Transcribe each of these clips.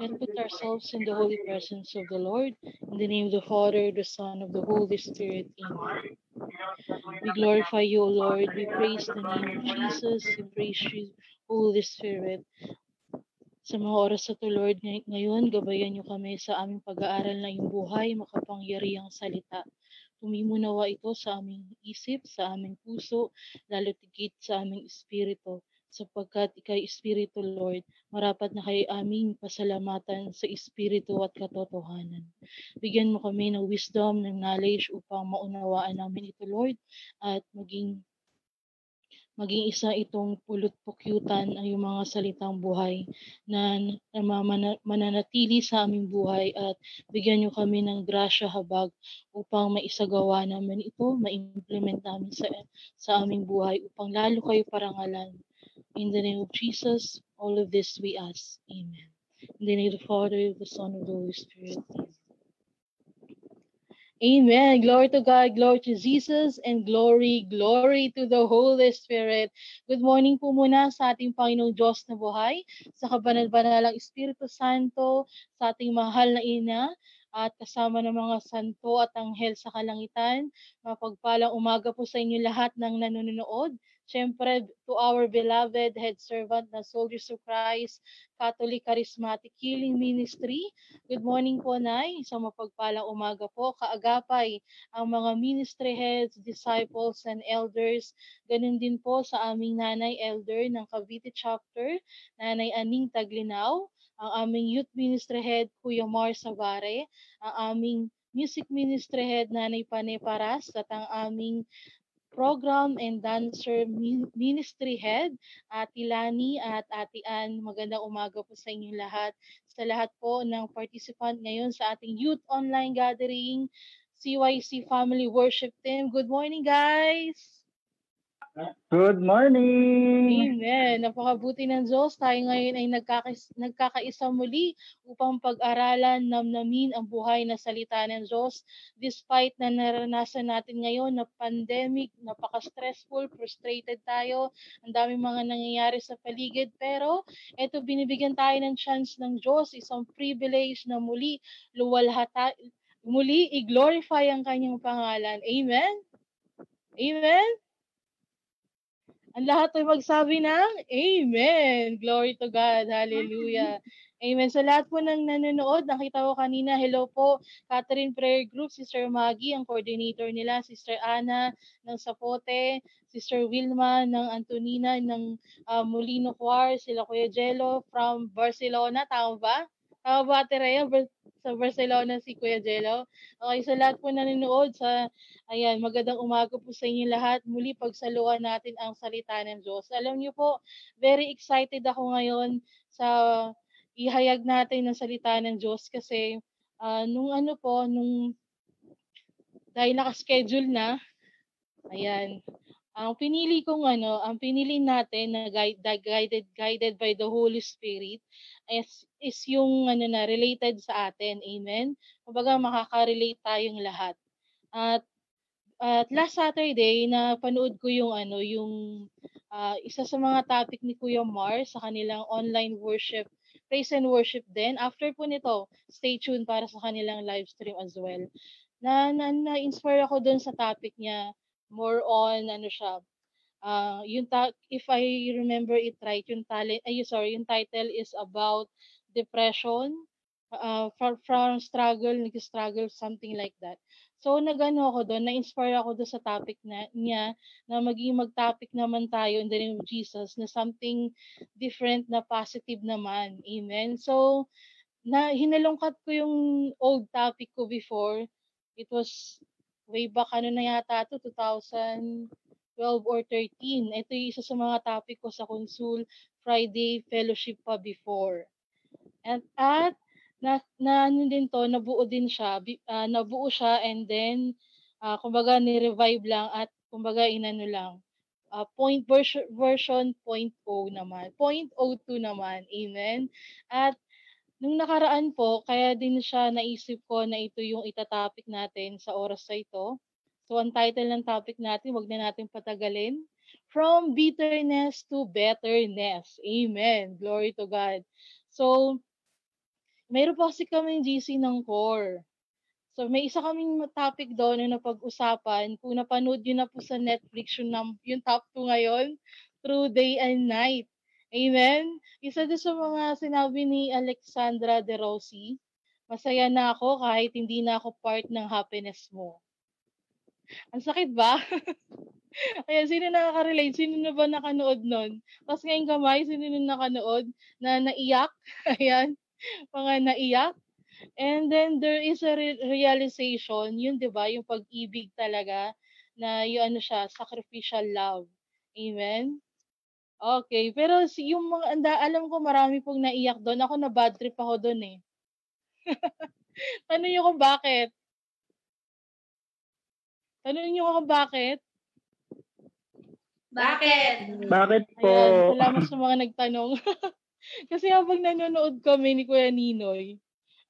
and put ourselves in the holy presence of the Lord. In the name of the Father, the Son, of the Holy Spirit. Amen. We glorify you, O Lord. We praise the name of Jesus. We praise you, Holy Spirit. Sa mga oras sa to, Lord, ngayon, gabayan niyo kami sa aming pag-aaral na yung buhay, makapangyarihang salita. Tumimunawa ito sa aming isip, sa aming puso, lalo tigit sa aming espiritu sapagkat ikay Espiritu, Lord, marapat na kay aming pasalamatan sa Espiritu at katotohanan. Bigyan mo kami ng wisdom, ng knowledge upang maunawaan namin ito, Lord, at maging maging isa itong pulot pukyutan ay yung mga salitang buhay na, na mananatili sa aming buhay at bigyan niyo kami ng grasya habag upang maisagawa namin ito, ma-implement namin sa, sa aming buhay upang lalo kayo parangalan in the name of Jesus, all of this we ask. Amen. In the name of the Father, the Son, and the Holy Spirit. Amen. Glory to God, glory to Jesus, and glory, glory to the Holy Spirit. Good morning po muna sa ating Panginoong Diyos na buhay, sa kabanal-banalang Espiritu Santo, sa ating mahal na ina, at kasama ng mga santo at anghel sa kalangitan. Mapagpalang umaga po sa inyo lahat ng nanonood Siyempre, to our beloved head servant na Soldiers of Christ, Catholic Charismatic Healing Ministry. Good morning po, Nay. Isang mapagpalang umaga po. Kaagapay ang mga ministry heads, disciples, and elders. Ganun din po sa aming nanay elder ng Cavite Chapter, Nanay Aning Taglinaw, ang aming youth ministry head, Kuya Mar Savare, ang aming music ministry head, Nanay Pane Paras, at ang aming Program and Dancer Ministry Head, Ate Lani at Ate Ann. Magandang umaga po sa inyong lahat. Sa lahat po ng participant ngayon sa ating Youth Online Gathering, CYC Family Worship Team. Good morning, guys! Good morning! Amen. Napakabuti ng Diyos. Tayo ngayon ay nagkakis, nagkakaisa muli upang pag-aralan, namnamin ang buhay na salita ng Diyos. Despite na naranasan natin ngayon na pandemic, napaka-stressful, frustrated tayo, ang daming mga nangyayari sa paligid. Pero ito, binibigyan tayo ng chance ng Diyos, isang privilege na muli luwalhata, muli i-glorify ang kanyang pangalan. Amen? Amen? Ang lahat ay magsabi ng Amen. Glory to God. Hallelujah. Amen. Sa lahat po ng nanonood, nakita ko kanina, hello po, Catherine Prayer Group, Sister Maggie, ang coordinator nila, Sister Ana ng Sapote, Sister Wilma ng Antonina ng uh, Molino Choir, sila Kuya Jello from Barcelona, tama ba? Tama ba, Terea? sa Barcelona si Kuya Jello. Okay, sa lahat po nanonood sa ayan, magandang umaga po sa inyo lahat. Muli pagsaluhan natin ang salita ng Diyos. Alam niyo po, very excited ako ngayon sa ihayag natin ng salita ng Diyos kasi uh, nung ano po, nung dahil naka-schedule na, ayan, ang pinili kong ano, ang pinili natin na guide, guided guided by the Holy Spirit is is yung ano na related sa atin. Amen. Kumbaga makaka-relate tayong lahat. At at last Saturday na panood ko yung ano yung uh, isa sa mga topic ni Kuya Mar sa kanilang online worship praise and worship din. After po nito, stay tuned para sa kanilang live stream as well. Na na-inspire ako doon sa topic niya more on ano siya uh, yung ta- if I remember it right yung talent ay sorry yung title is about depression uh, from, from struggle nag-struggle something like that. So nagano ako doon na-inspire ako doon sa topic na niya na maging mag-topic naman tayo in the name of Jesus na something different na positive naman. Amen? So na hinalungkat ko yung old topic ko before. It was way back ano na yata to 2012 or 13. Ito yung isa sa mga topic ko sa Consul Friday Fellowship pa before. And at na, na ano din to, nabuo din siya, uh, nabuo siya and then uh, kumbaga ni-revive lang at kumbaga inano lang. Uh, point version, version 0.0 naman. 0.02 naman. Amen. At Nung nakaraan po, kaya din siya naisip ko na ito yung itatopic natin sa oras na ito. So, ang title ng topic natin, wag na natin patagalin. From bitterness to betterness. Amen. Glory to God. So, Mayroon pa kasi kaming GC ng core. So may isa kaming topic doon na napag-usapan. Kung napanood niyo na po sa Netflix yung, yung top 2 ngayon, Through Day and Night. Amen? Isa din sa mga sinabi ni Alexandra De Rossi, masaya na ako kahit hindi na ako part ng happiness mo. Ang sakit ba? Ayan, sino nakaka-relate? Sino na ba nakanood nun? Tapos ngayong kamay, sino na nakanood na naiyak? Ayan, mga naiyak. And then there is a re- realization, yun 'di ba, yung pag-ibig talaga na yung ano siya, sacrificial love. Amen. Okay, pero si yung mga anda, alam ko marami pong naiyak doon. Ako na bad trip ako doon eh. Tanong niyo kung bakit? Tanong niyo kung bakit? Bakit? Bakit po? Ayan, salamat sa mga nagtanong. Kasi habang nanonood kami ni Kuya Ninoy,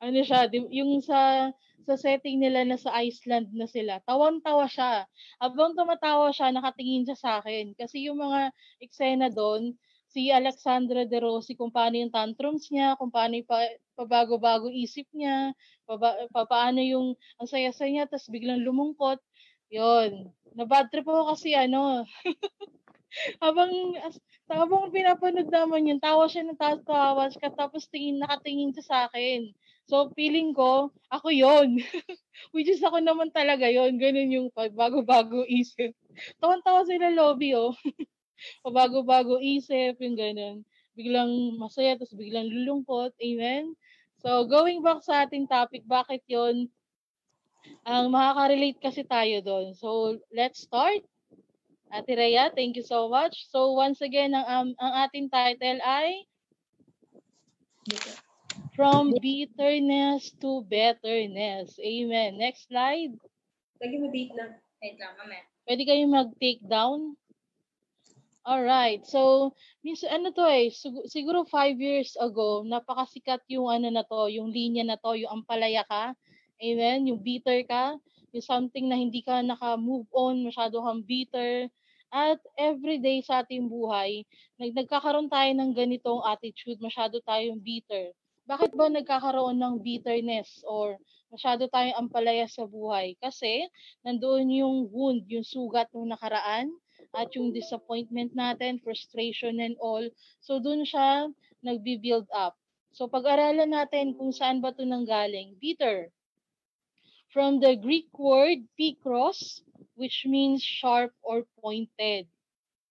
ano siya, yung sa sa setting nila na sa Iceland na sila, tawang-tawa siya. Habang tumatawa siya, nakatingin siya sa akin. Kasi yung mga eksena doon, si Alexandra De Rossi, kung paano yung tantrums niya, kung paano yung pa, pabago-bago isip niya, pa, paano yung ang saya-saya niya, tapos biglang lumungkot. Yon. Na-bad trip ako kasi ano, habang habang pinapanood naman yun, tawa siya ng tawa, tapos tingin, nakatingin siya sa akin. So, feeling ko, ako yon Which is ako naman talaga yon Ganun yung bago-bago isip. Tawan-tawa sila lobby, oh. Pabago-bago isip, yung ganun. Biglang masaya, tapos biglang lulungkot. Amen? So, going back sa ating topic, bakit yon Ang makaka-relate kasi tayo doon. So, let's start. Ate Rhea, thank you so much. So once again, ang, um, ang ating title ay From Bitterness to Betterness. Amen. Next slide. Lagi mo date lang. Wait lang, mamaya. Pwede kayong mag-take down? Alright. So, minsan, ano to eh, siguro five years ago, napakasikat yung ano na to, yung linya na to, yung ampalaya ka. Amen. Yung bitter ka yung something na hindi ka naka-move on, masyado kang bitter. At everyday sa ating buhay, nag nagkakaroon tayo ng ganitong attitude, masyado tayong bitter. Bakit ba nagkakaroon ng bitterness or masyado tayong ampalaya sa buhay? Kasi nandoon yung wound, yung sugat ng nakaraan at yung disappointment natin, frustration and all. So doon siya nagbi-build up. So pag-aralan natin kung saan ba 'to nanggaling. Bitter from the Greek word pikros, which means sharp or pointed.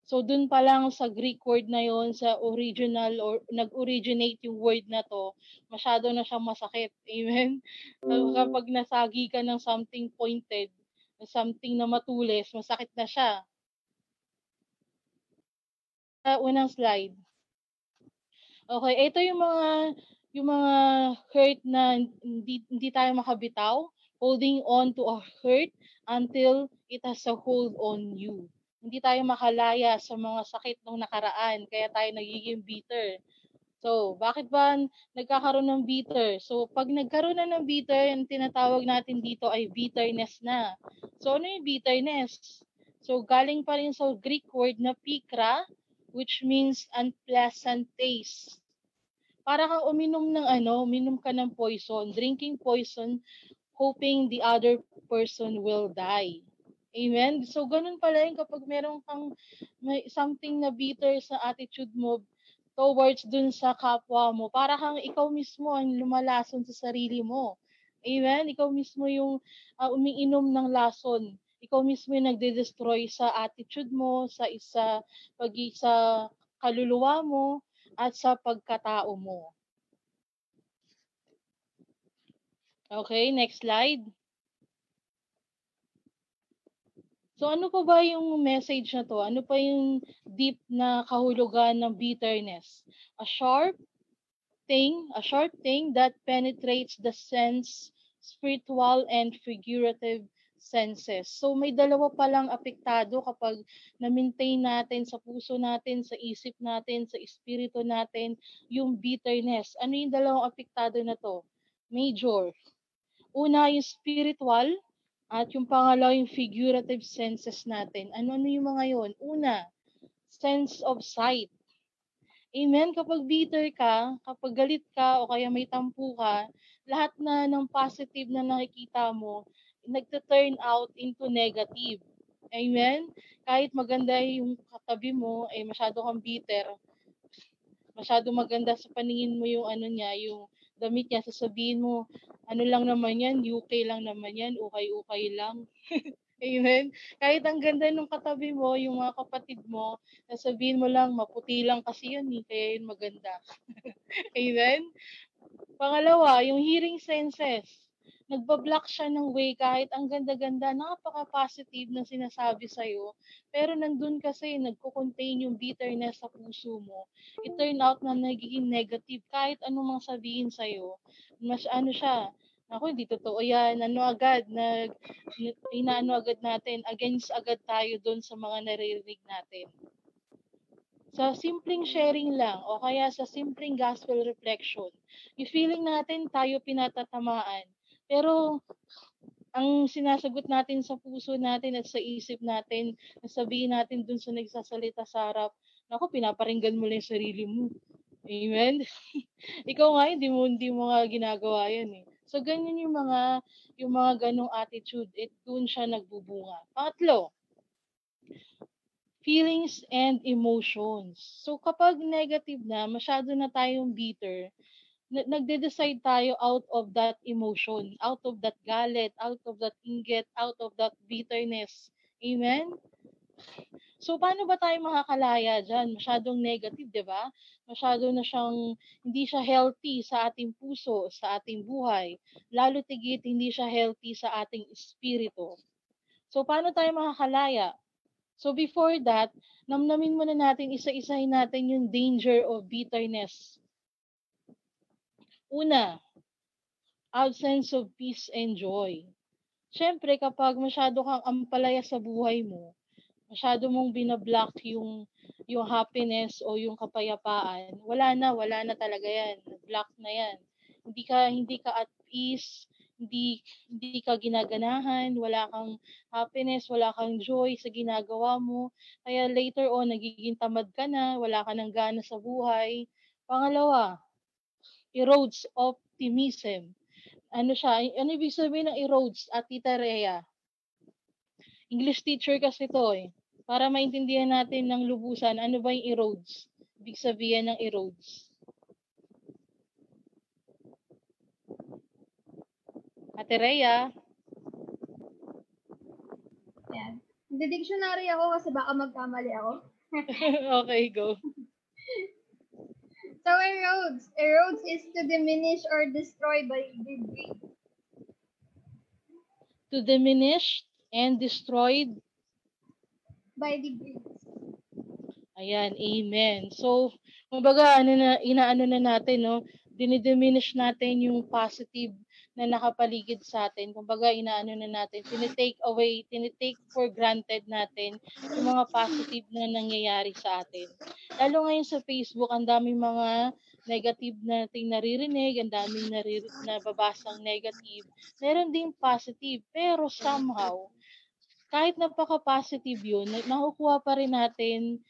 So dun pa lang sa Greek word na yon sa original or nag-originate yung word na to, masyado na siyang masakit. Amen? So, kapag nasagi ka ng something pointed, something na matulis, masakit na siya. Uh, unang slide. Okay, ito yung mga yung mga hurt na hindi, hindi tayo makabitaw holding on to a hurt until it has a hold on you. Hindi tayo makalaya sa mga sakit ng nakaraan, kaya tayo nagiging bitter. So, bakit ba nagkakaroon ng bitter? So, pag nagkaroon na ng bitter, yung tinatawag natin dito ay bitterness na. So, ano yung bitterness? So, galing pa rin sa Greek word na pikra, which means unpleasant taste. Para kang uminom ng ano, uminom ka ng poison, drinking poison hoping the other person will die. Amen? So, ganun pala yun kapag meron kang may something na bitter sa attitude mo towards dun sa kapwa mo. Para kang ikaw mismo ang lumalason sa sarili mo. Amen? Ikaw mismo yung uh, umiinom ng lason. Ikaw mismo yung nagde-destroy sa attitude mo, sa isa, pag sa kaluluwa mo, at sa pagkatao mo. Okay, next slide. So ano pa ba yung message na to? Ano pa yung deep na kahulugan ng bitterness? A sharp thing, a sharp thing that penetrates the sense, spiritual and figurative senses. So may dalawa pa lang apektado kapag na-maintain natin sa puso natin, sa isip natin, sa espiritu natin, yung bitterness. Ano yung dalawang apektado na to? Major, Una, yung spiritual, at yung pangalawa, yung figurative senses natin. Ano-ano yung mga yon? Una, sense of sight. Amen? Kapag bitter ka, kapag galit ka, o kaya may tampu ka, lahat na ng positive na nakikita mo, nagta-turn out into negative. Amen? Kahit maganda yung katabi mo, eh, masyado kang bitter, masyado maganda sa paningin mo yung ano niya, yung damit niya, sasabihin mo, ano lang naman yan, UK lang naman yan, ukay-ukay lang. Amen. Kahit ang ganda ng katabi mo, yung mga kapatid mo, nasabihin mo lang, maputi lang kasi yun, eh, kaya yun maganda. Amen. Pangalawa, yung hearing senses. Nagbablock siya ng way kahit ang ganda-ganda, napaka-positive na sinasabi sa'yo. Pero nandun kasi, nagko-contain yung bitterness sa puso mo. It turn out na nagiging negative kahit anong mang sabihin sa'yo. Mas ano siya, ako, hindi totoo yan. Ano agad, nag, inaano agad natin, against agad tayo doon sa mga naririnig natin. Sa simpleng sharing lang, o kaya sa simpleng gospel reflection, yung feeling natin tayo pinatatamaan. Pero, ang sinasagot natin sa puso natin at sa isip natin, nasabihin natin dun sa nagsasalita sa harap, naku, pinaparinggan mo lang yung sarili mo. Amen? Ikaw nga, hindi mo, hindi mo nga ginagawa yan eh. So, ganyan yung mga, yung mga ganong attitude, it doon siya nagbubunga. Pangatlo, feelings and emotions. So, kapag negative na, masyado na tayong bitter, nagde-decide tayo out of that emotion, out of that galit, out of that inggit, out of that bitterness. Amen? So, paano ba tayo makakalaya dyan? Masyadong negative, di ba? masyado na siyang hindi siya healthy sa ating puso, sa ating buhay. Lalo tigit hindi siya healthy sa ating espiritu. So paano tayo makakalaya? So before that, namnamin muna natin, isa-isahin natin yung danger of bitterness. Una, absence of peace and joy. Siyempre, kapag masyado kang ampalaya sa buhay mo, masyado mong binablock yung yung happiness o yung kapayapaan, wala na, wala na talaga yan. Block na yan. Hindi ka hindi ka at peace, hindi hindi ka ginaganahan, wala kang happiness, wala kang joy sa ginagawa mo. Kaya later on nagiging tamad ka na, wala ka nang gana sa buhay. Pangalawa, erodes optimism. Ano siya? Ano ibig sabihin ng erodes at Tita Rhea? English teacher kasi to eh para maintindihan natin ng lubusan, ano ba yung erodes? Ibig sabihin ng erodes. Ate Rhea? Yan. Nagdi-dictionary ako kasi baka magkamali ako. okay, go. So, erodes. Erodes is to diminish or destroy by degree. To diminish and destroyed by degrees. Ayan, amen. So, kumbaga, ano na, inaano na natin, no? Dinidiminish natin yung positive na nakapaligid sa atin. Kumbaga, inaano na natin, tinitake away, tinitake for granted natin yung mga positive na nangyayari sa atin. Lalo ngayon sa Facebook, ang daming mga negative nating naririnig, ang daming narir- nababasang negative. Meron ding positive, pero somehow, kahit napaka-positive yun, nakukuha pa rin natin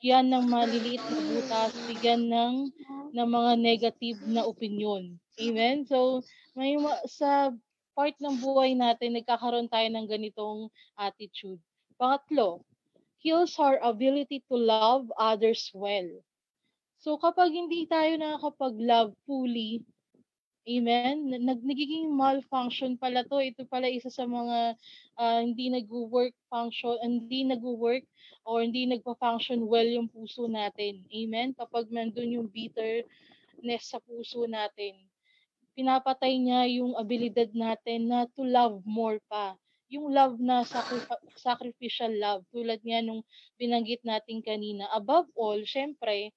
bigyan ng maliliit na butas, bigyan ng, ng mga negative na opinion. Amen? So, may sa part ng buhay natin, nagkakaroon tayo ng ganitong attitude. Pangatlo, kills our ability to love others well. So, kapag hindi tayo nakakapag-love fully, Amen. Nag nagiging malfunction pala 'to. Ito pala isa sa mga uh, hindi nagwo-work function, hindi nagwo-work or hindi nagpa-function well yung puso natin. Amen. Kapag nandun yung bitterness sa puso natin, pinapatay niya yung abilidad natin na to love more pa. Yung love na sacri- sacrificial love, tulad nga nung binanggit natin kanina. Above all, syempre,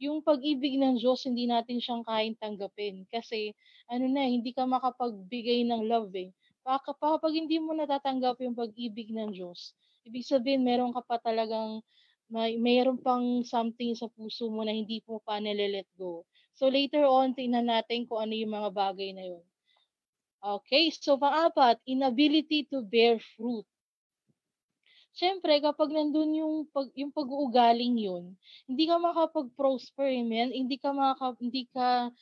yung pag-ibig ng Diyos, hindi natin siyang kain tanggapin. Kasi, ano na, hindi ka makapagbigay ng love eh. Kapag hindi mo natatanggap yung pag-ibig ng Diyos, ibig sabihin, meron ka pa talagang, may, mayroon pang something sa puso mo na hindi mo pa nile-let go. So, later on, tingnan natin kung ano yung mga bagay na yun. Okay, so pang-apat, inability to bear fruit. Siyempre, kapag nandun yung, pag, yung pag-uugaling yun, hindi ka makapag-prosper, amen? Hindi ka makaka, hindi ka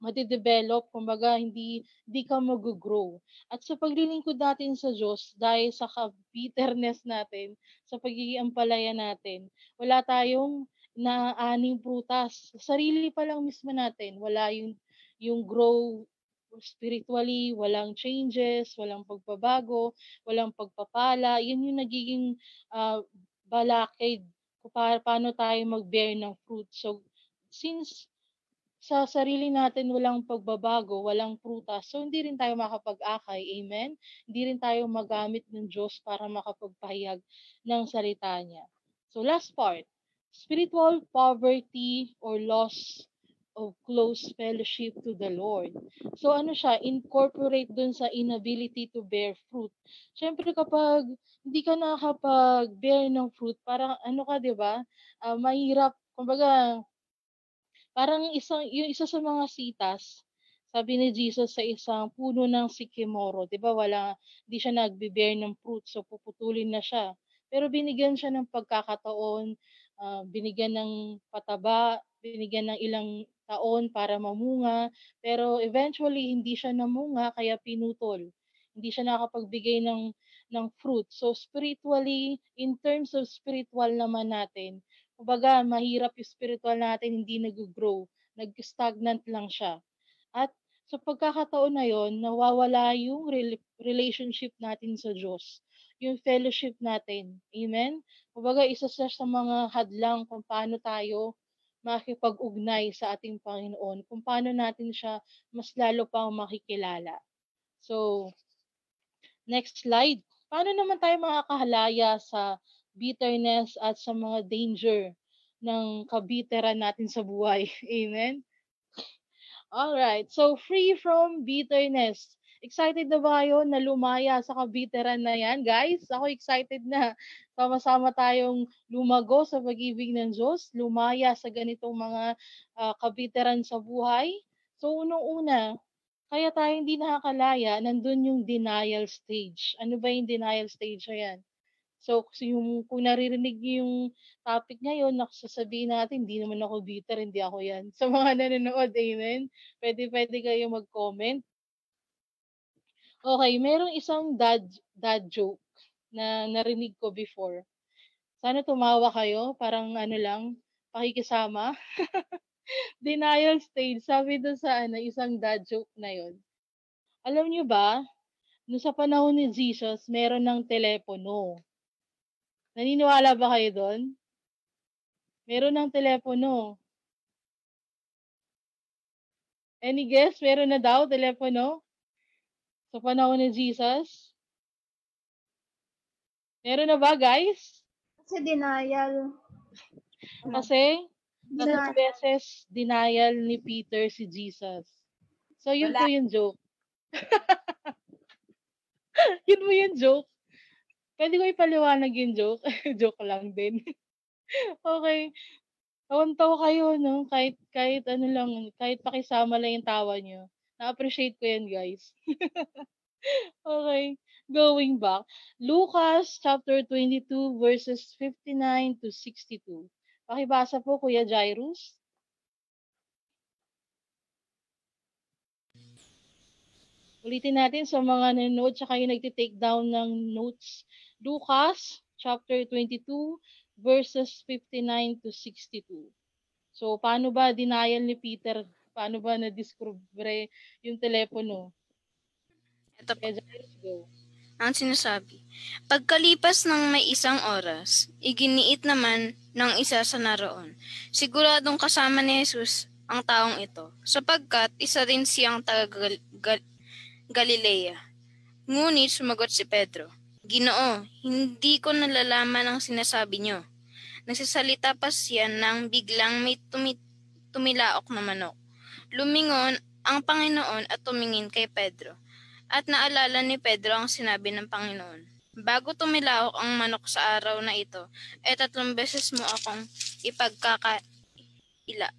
madidevelop, kumbaga hindi, hindi ka mag-grow. At sa paglilingkod natin sa Diyos, dahil sa bitterness natin, sa pagiging ampalaya natin, wala tayong naaning prutas. Sa sarili pa lang mismo natin, wala yung, yung grow spiritually, walang changes, walang pagbabago, walang pagpapala. Yun yung nagiging uh, balakid kung pa- paano tayo mag-bear ng fruit. So, since sa sarili natin walang pagbabago, walang prutas, so hindi rin tayo makapag-akay. Amen? Hindi rin tayo magamit ng Diyos para makapagpahayag ng salita niya. So last part, spiritual poverty or loss of close fellowship to the Lord. So ano siya, incorporate dun sa inability to bear fruit. Siyempre kapag hindi ka nakakapag-bear ng fruit, parang ano ka, di ba? Uh, mahirap, kumbaga, Parang isang, yung isa sa mga sitas, sabi ni Jesus sa isang puno ng sikimoro, 'di ba? Wala hindi siya nagbe-bear ng fruit, so puputulin na siya. Pero binigyan siya ng pagkakataon, uh, binigyan ng pataba, binigyan ng ilang taon para mamunga, pero eventually hindi siya namunga kaya pinutol. Hindi siya nakapagbigay ng ng fruit. So spiritually, in terms of spiritual naman natin, Kumbaga, mahirap yung spiritual natin, hindi nag-grow. Nag-stagnant lang siya. At sa pagkakataon na yon, nawawala yung relationship natin sa Diyos. Yung fellowship natin. Amen? Kumbaga, isa sa, sa mga hadlang kung paano tayo makikipag-ugnay sa ating Panginoon, kung paano natin siya mas lalo pang makikilala. So, next slide. Paano naman tayo makakahalaya sa bitterness at sa mga danger ng kabiteran natin sa buhay. Amen? Alright, so free from bitterness. Excited na ba kayo na lumaya sa kabiteran na yan, guys? Ako excited na. Sama-sama tayong lumago sa pag-ibig ng Diyos, lumaya sa ganitong mga uh, kabiteran sa buhay. So, unang-una, kaya tayo hindi nakakalaya, nandun yung denial stage. Ano ba yung denial stage na yan? So, yung, kung naririnig niyo yung topic ngayon, nakasasabihin natin, hindi naman ako bitter, hindi ako yan. Sa mga nanonood, amen? Pwede, pwede kayo mag-comment. Okay, merong isang dad, dad joke na narinig ko before. Sana tumawa kayo, parang ano lang, pakikisama. Denial stage, sabi doon sa ano, isang dad joke na yon. Alam nyo ba, no sa panahon ni Jesus, meron ng telepono. Naniniwala ba kayo doon? Meron ng telepono. Any guess? Meron na daw telepono? Sa panahon ni Jesus? Meron na ba, guys? Kasi denial. Kasi, tatlong beses denial ni Peter si Jesus. So, yun Wala. po yung joke. yun po yung joke. Puwede ko ipaliwanag yung joke? Joke lang din. Okay. Tawan-tawa kayo 'no, kahit kahit ano lang, kahit pakisama lang yung tawa niyo. Na-appreciate ko yan guys. Okay, going back. Lucas chapter 22 verses 59 to 62. Pakibasa po Kuya Jairus. Ulitin natin sa mga nanonood tsaka yung nagte-take down ng notes. Lucas chapter 22 verses 59 to 62. So, paano ba denial ni Peter? Paano ba na-discover yung telepono? Ito po. Go. Ang sinasabi, pagkalipas ng may isang oras, iginiit naman ng isa sa naroon. Siguradong kasama ni Jesus ang taong ito, sapagkat isa rin siyang taga Galilea. Ngunit sumagot si Pedro, Ginoo, hindi ko nalalaman ang sinasabi niyo. Nagsasalita pa siya nang biglang may tumi- tumilaok na manok. Lumingon ang Panginoon at tumingin kay Pedro. At naalala ni Pedro ang sinabi ng Panginoon. Bago tumilaok ang manok sa araw na ito, e tatlong beses mo akong ipagkakaila.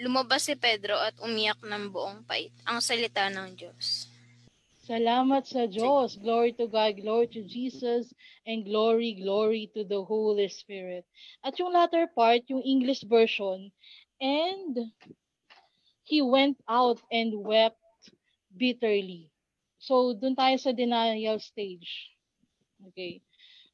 Lumabas si Pedro at umiyak ng buong pait ang salita ng Diyos. Salamat sa Diyos. Glory to God, glory to Jesus, and glory, glory to the Holy Spirit. At yung latter part, yung English version, and he went out and wept bitterly. So, dun tayo sa denial stage. Okay.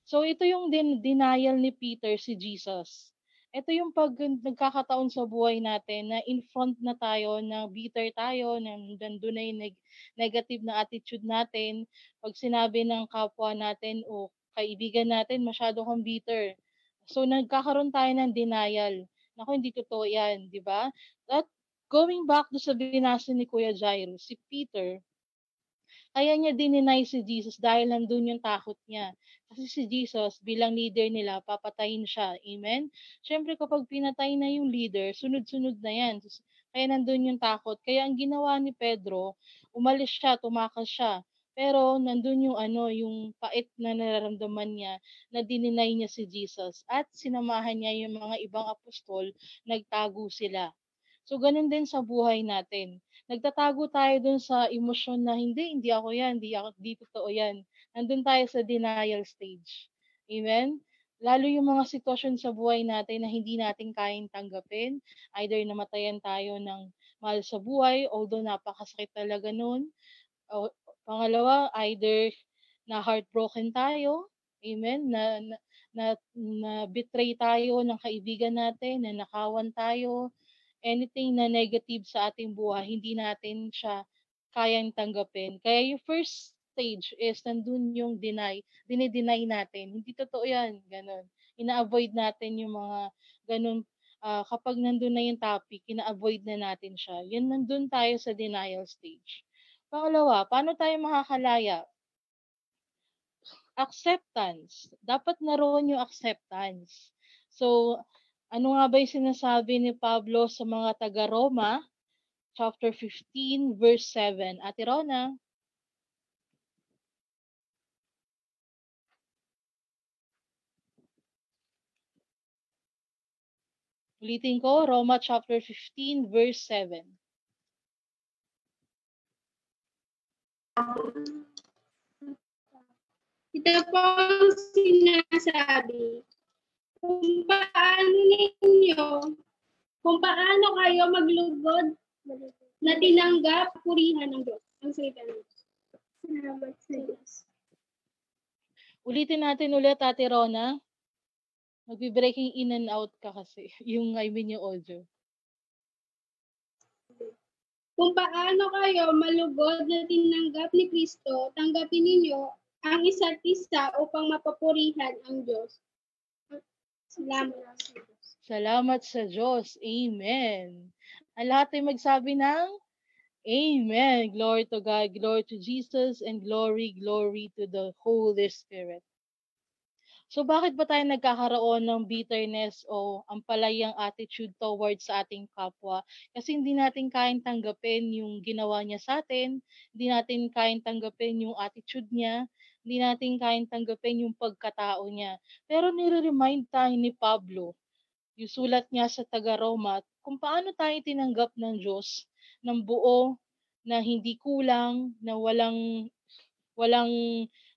So, ito yung din- denial ni Peter, si Jesus. Ito yung pag nagkakataon sa buhay natin na in front na tayo, na bitter tayo, na nandun na yung neg- negative na attitude natin. Pag sinabi ng kapwa natin o kaibigan natin, masyado kang bitter. So, nagkakaroon tayo ng denial. Naku, hindi totoo yan, di ba? At going back to sa binasa ni Kuya Jairus, si Peter, kaya niya dininay si Jesus dahil nandun yung takot niya. Kasi si Jesus, bilang leader nila, papatayin siya. Amen? Siyempre, kapag pinatay na yung leader, sunod-sunod na yan. Kaya nandun yung takot. Kaya ang ginawa ni Pedro, umalis siya, tumakas siya. Pero nandun yung ano, yung pait na nararamdaman niya na dininay niya si Jesus. At sinamahan niya yung mga ibang apostol, nagtago sila. So, ganun din sa buhay natin. Nagtatago tayo dun sa emosyon na hindi, hindi ako yan, hindi, ako, di totoo yan. Nandun tayo sa denial stage. Amen? Lalo yung mga sitwasyon sa buhay natin na hindi natin kayang tanggapin. Either namatayan tayo ng mahal sa buhay, although napakasakit talaga nun. O, pangalawa, either na heartbroken tayo, amen, na, na, na, na betray tayo ng kaibigan natin, na nakawan tayo, anything na negative sa ating buhay, hindi natin siya kayang tanggapin. Kaya yung first stage is nandun yung deny, dinideny natin. Hindi totoo yan, ganun. Ina-avoid natin yung mga ganun, uh, kapag nandun na yung topic, ina-avoid na natin siya. Yan nandun tayo sa denial stage. Pangalawa, paano tayo makakalaya? Acceptance. Dapat naroon yung acceptance. So, ano nga ba yung sinasabi ni Pablo sa mga taga-Roma, chapter 15, verse 7? Ate Rona? Ulitin ko, Roma chapter 15, verse 7. Ito po ang sinasabi kung paano ninyo, kung paano kayo maglugod na tinanggap purihan ng Diyos. Ang salita ng Diyos. Salamat sa Diyos. Ulitin natin ulit, Ate Rona. Magbe-breaking in and out ka kasi. Yung, I mean, yung audio. Kung paano kayo malugod na tinanggap ni Kristo, tanggapin ninyo ang isa't isa upang mapapurihan ang Diyos. Salamat sa. Salamat sa Diyos. Amen. Ang lahat ay magsabi ng Amen. Glory to God, glory to Jesus, and glory, glory to the Holy Spirit. So bakit ba tayo nagkakaroon ng bitterness o ampalayang attitude towards sa ating kapwa? Kasi hindi natin kayang tanggapin yung ginawa niya sa atin, hindi natin kayang tanggapin yung attitude niya, hindi natin kayang tanggapin yung pagkatao niya. Pero nire-remind tayo ni Pablo, yung sulat niya sa taga-Roma, kung paano tayo tinanggap ng Diyos ng buo, na hindi kulang, na walang walang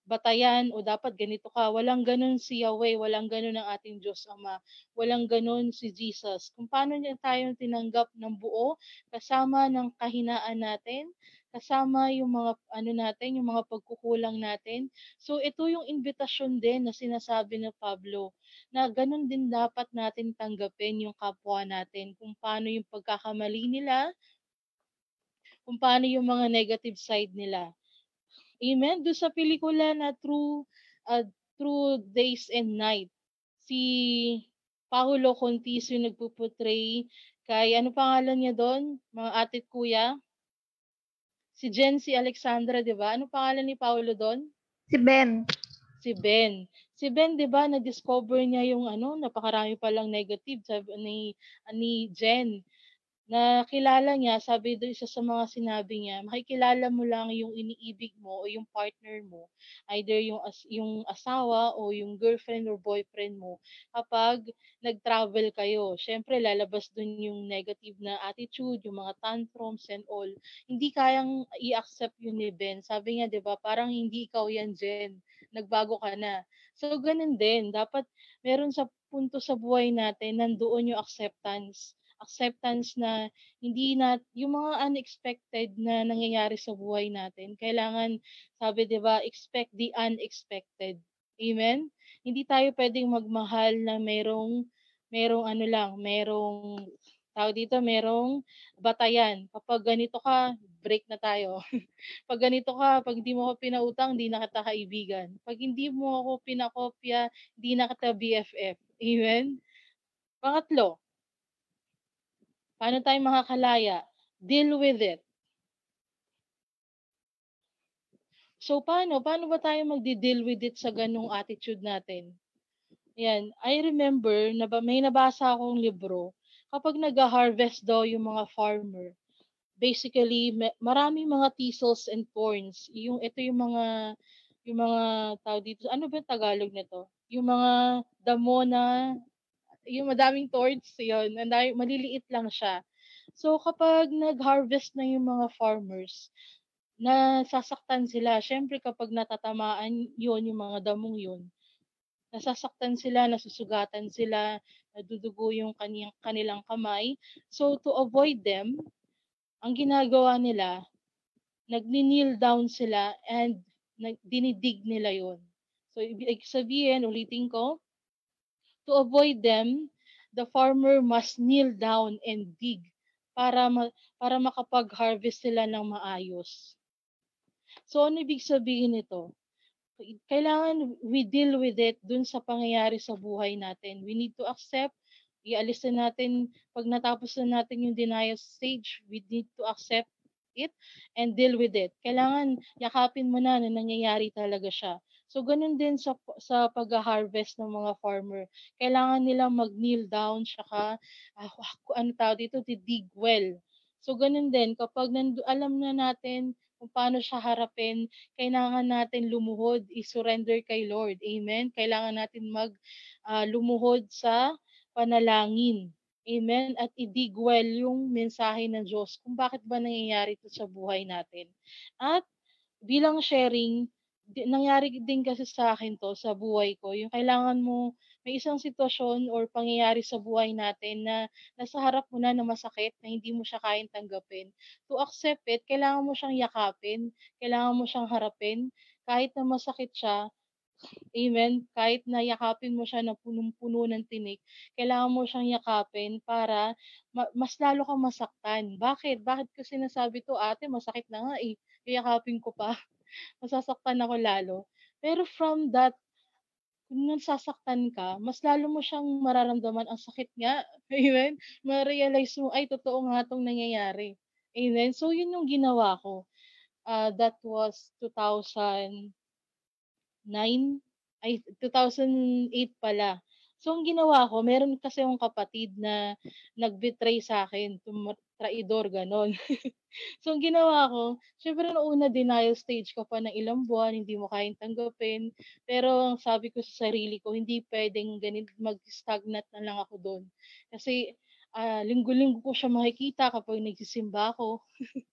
batayan o dapat ganito ka. Walang ganun si Yahweh, walang ganun ang ating Diyos Ama. Walang ganun si Jesus. Kung paano niya tayo tinanggap ng buo, kasama ng kahinaan natin, kasama yung mga ano natin, yung mga pagkukulang natin. So ito yung invitasyon din na sinasabi ni Pablo na ganun din dapat natin tanggapin yung kapwa natin kung paano yung pagkakamali nila, kung paano yung mga negative side nila. Amen. Doon sa pelikula na True uh, True Days and Night, si Paulo Contis yung nagpo-portray kay ano pangalan niya doon? Mga atit kuya? Si Jen, si Alexandra, 'di ba? Ano pangalan ni Paulo doon? Si Ben. Si Ben. Si Ben, 'di ba, na-discover niya yung ano, napakarami pa lang negative sabi ni ni Jen. Na kilala niya, sabi doon isa sa mga sinabi niya, makikilala mo lang yung iniibig mo o yung partner mo, either yung as, yung asawa o yung girlfriend or boyfriend mo kapag nag-travel kayo. Syempre lalabas doon yung negative na attitude, yung mga tantrums and all. Hindi kayang i-accept yun ni Ben. Sabi niya, 'di ba, parang hindi ikaw yan, Jen. Nagbago ka na. So ganun din, dapat meron sa punto sa buhay natin nandoon yung acceptance acceptance na hindi na yung mga unexpected na nangyayari sa buhay natin. Kailangan, sabi 'di ba, expect the unexpected. Amen? Hindi tayo pwedeng magmahal na merong merong ano lang, merong tawag dito, merong batayan. Kapag ganito ka, break na tayo. pag ganito ka, pag hindi mo ako pinautang, hindi na kita kaibigan. Pag hindi mo ako pinakopya, hindi na kita BFF. Amen? Pangatlo, Paano tayo makakalaya? Deal with it. So, paano? Paano ba tayo magdi-deal with it sa ganung attitude natin? Yan. I remember, na may nabasa akong libro, kapag nag-harvest daw yung mga farmer, basically, maraming mga thistles and thorns. Yung, ito yung mga, yung mga tao dito, ano ba yung Tagalog nito? Yung mga damo na yung madaming thorns yun, and maliliit lang siya. So kapag nag-harvest na yung mga farmers, nasasaktan sila. Syempre kapag natatamaan yun, yung mga damong yun, nasasaktan sila, nasusugatan sila, nadudugo yung kanilang, kanilang kamay. So to avoid them, ang ginagawa nila, nagni-kneel down sila and dinidig nila yon. So ibig sabihin, ulitin ko, To avoid them, the farmer must kneel down and dig para ma- para makapag-harvest sila ng maayos. So ano ibig sabihin nito? Kailangan we deal with it dun sa pangyayari sa buhay natin. We need to accept ialis na natin, pag natapos na natin yung denial stage, we need to accept it and deal with it. Kailangan yakapin mo na na nangyayari talaga siya. So ganun din sa sa pag-harvest ng mga farmer. Kailangan nilang mag-kneel down saka uh, ano tawag dito, dig well. So ganun din kapag nandu- alam na natin kung paano siya harapin, kailangan natin lumuhod, i-surrender kay Lord. Amen. Kailangan natin mag uh, lumuhod sa panalangin. Amen. At i-dig well yung mensahe ng Diyos kung bakit ba nangyayari ito sa buhay natin. At bilang sharing, nangyari din kasi sa akin 'to sa buhay ko, yung kailangan mo may isang sitwasyon or pangyayari sa buhay natin na nasa harap mo na na masakit na hindi mo siya kayang tanggapin. To accept it, kailangan mo siyang yakapin, kailangan mo siyang harapin, kahit na masakit siya, amen, kahit na yakapin mo siya na punong-puno ng tinik, kailangan mo siyang yakapin para ma- mas lalo kang masaktan. Bakit? Bakit ko sinasabi to, ate, masakit na nga eh, yakapin ko pa masasaktan ako lalo. Pero from that, kung nasasaktan ka, mas lalo mo siyang mararamdaman ang sakit nga. Amen? Ma-realize mo, ay, totoo nga itong nangyayari. Amen? So, yun yung ginawa ko. Uh, that was 2009, ay, 2008 pala. So, ang ginawa ko, meron kasi yung kapatid na nag-betray sa akin, tum- traidor, ganon. so, ang ginawa ko, syempre noong una, denial stage ka pa ng ilang buwan, hindi mo kayang tanggapin. Pero, ang sabi ko sa sarili ko, hindi pwedeng ganit mag-stagnant na lang ako doon. Kasi, uh, linggo-linggo ko siya makikita kapag nagsisimba ako.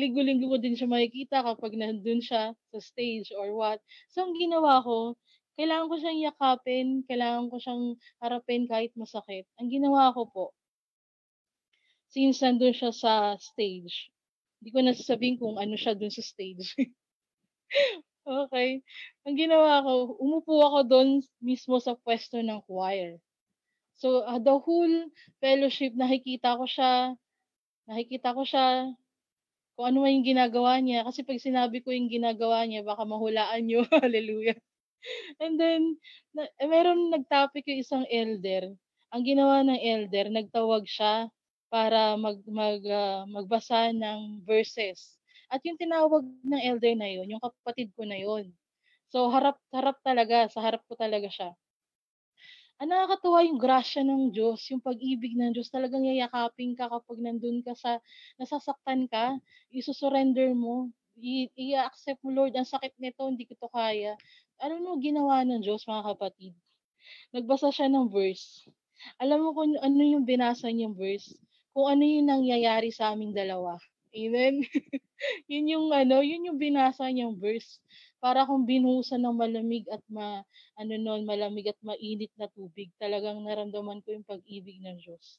linggo-linggo ko din siya makikita kapag nandun siya sa stage or what. So, ang ginawa ko, kailangan ko siyang yakapin, kailangan ko siyang harapin kahit masakit. Ang ginawa ko po, since nandun siya sa stage, hindi ko nasasabihin kung ano siya dun sa stage. okay. Ang ginawa ko, umupo ako doon mismo sa pwesto ng choir. So, uh, the whole fellowship, nakikita ko siya, nakikita ko siya, kung ano man yung ginagawa niya. Kasi pag sinabi ko yung ginagawa niya, baka mahulaan niyo. Hallelujah. And then, na, eh, meron nag-topic yung isang elder. Ang ginawa ng elder, nagtawag siya para mag, mag, uh, magbasa ng verses. At yung tinawag ng elder na yun, yung kapatid ko na yun. So, harap, harap talaga, sa harap ko talaga siya. ang nakakatuwa yung grasya ng Diyos, yung pag-ibig ng Diyos, talagang yayakapin ka kapag nandun ka sa, nasasaktan ka, isusurrender mo, i-accept mo, Lord, ang sakit nito, hindi ko to kaya. Ano mo ginawa ng Diyos, mga kapatid? Nagbasa siya ng verse. Alam mo kung ano yung binasa niyang verse? Kung ano yung nangyayari sa aming dalawa. Amen? yun yung ano, yun yung binasa niyang verse para kung binuhusan ng malamig at ma, ano nun, malamig at mainit na tubig, talagang naramdaman ko yung pag-ibig ng Diyos.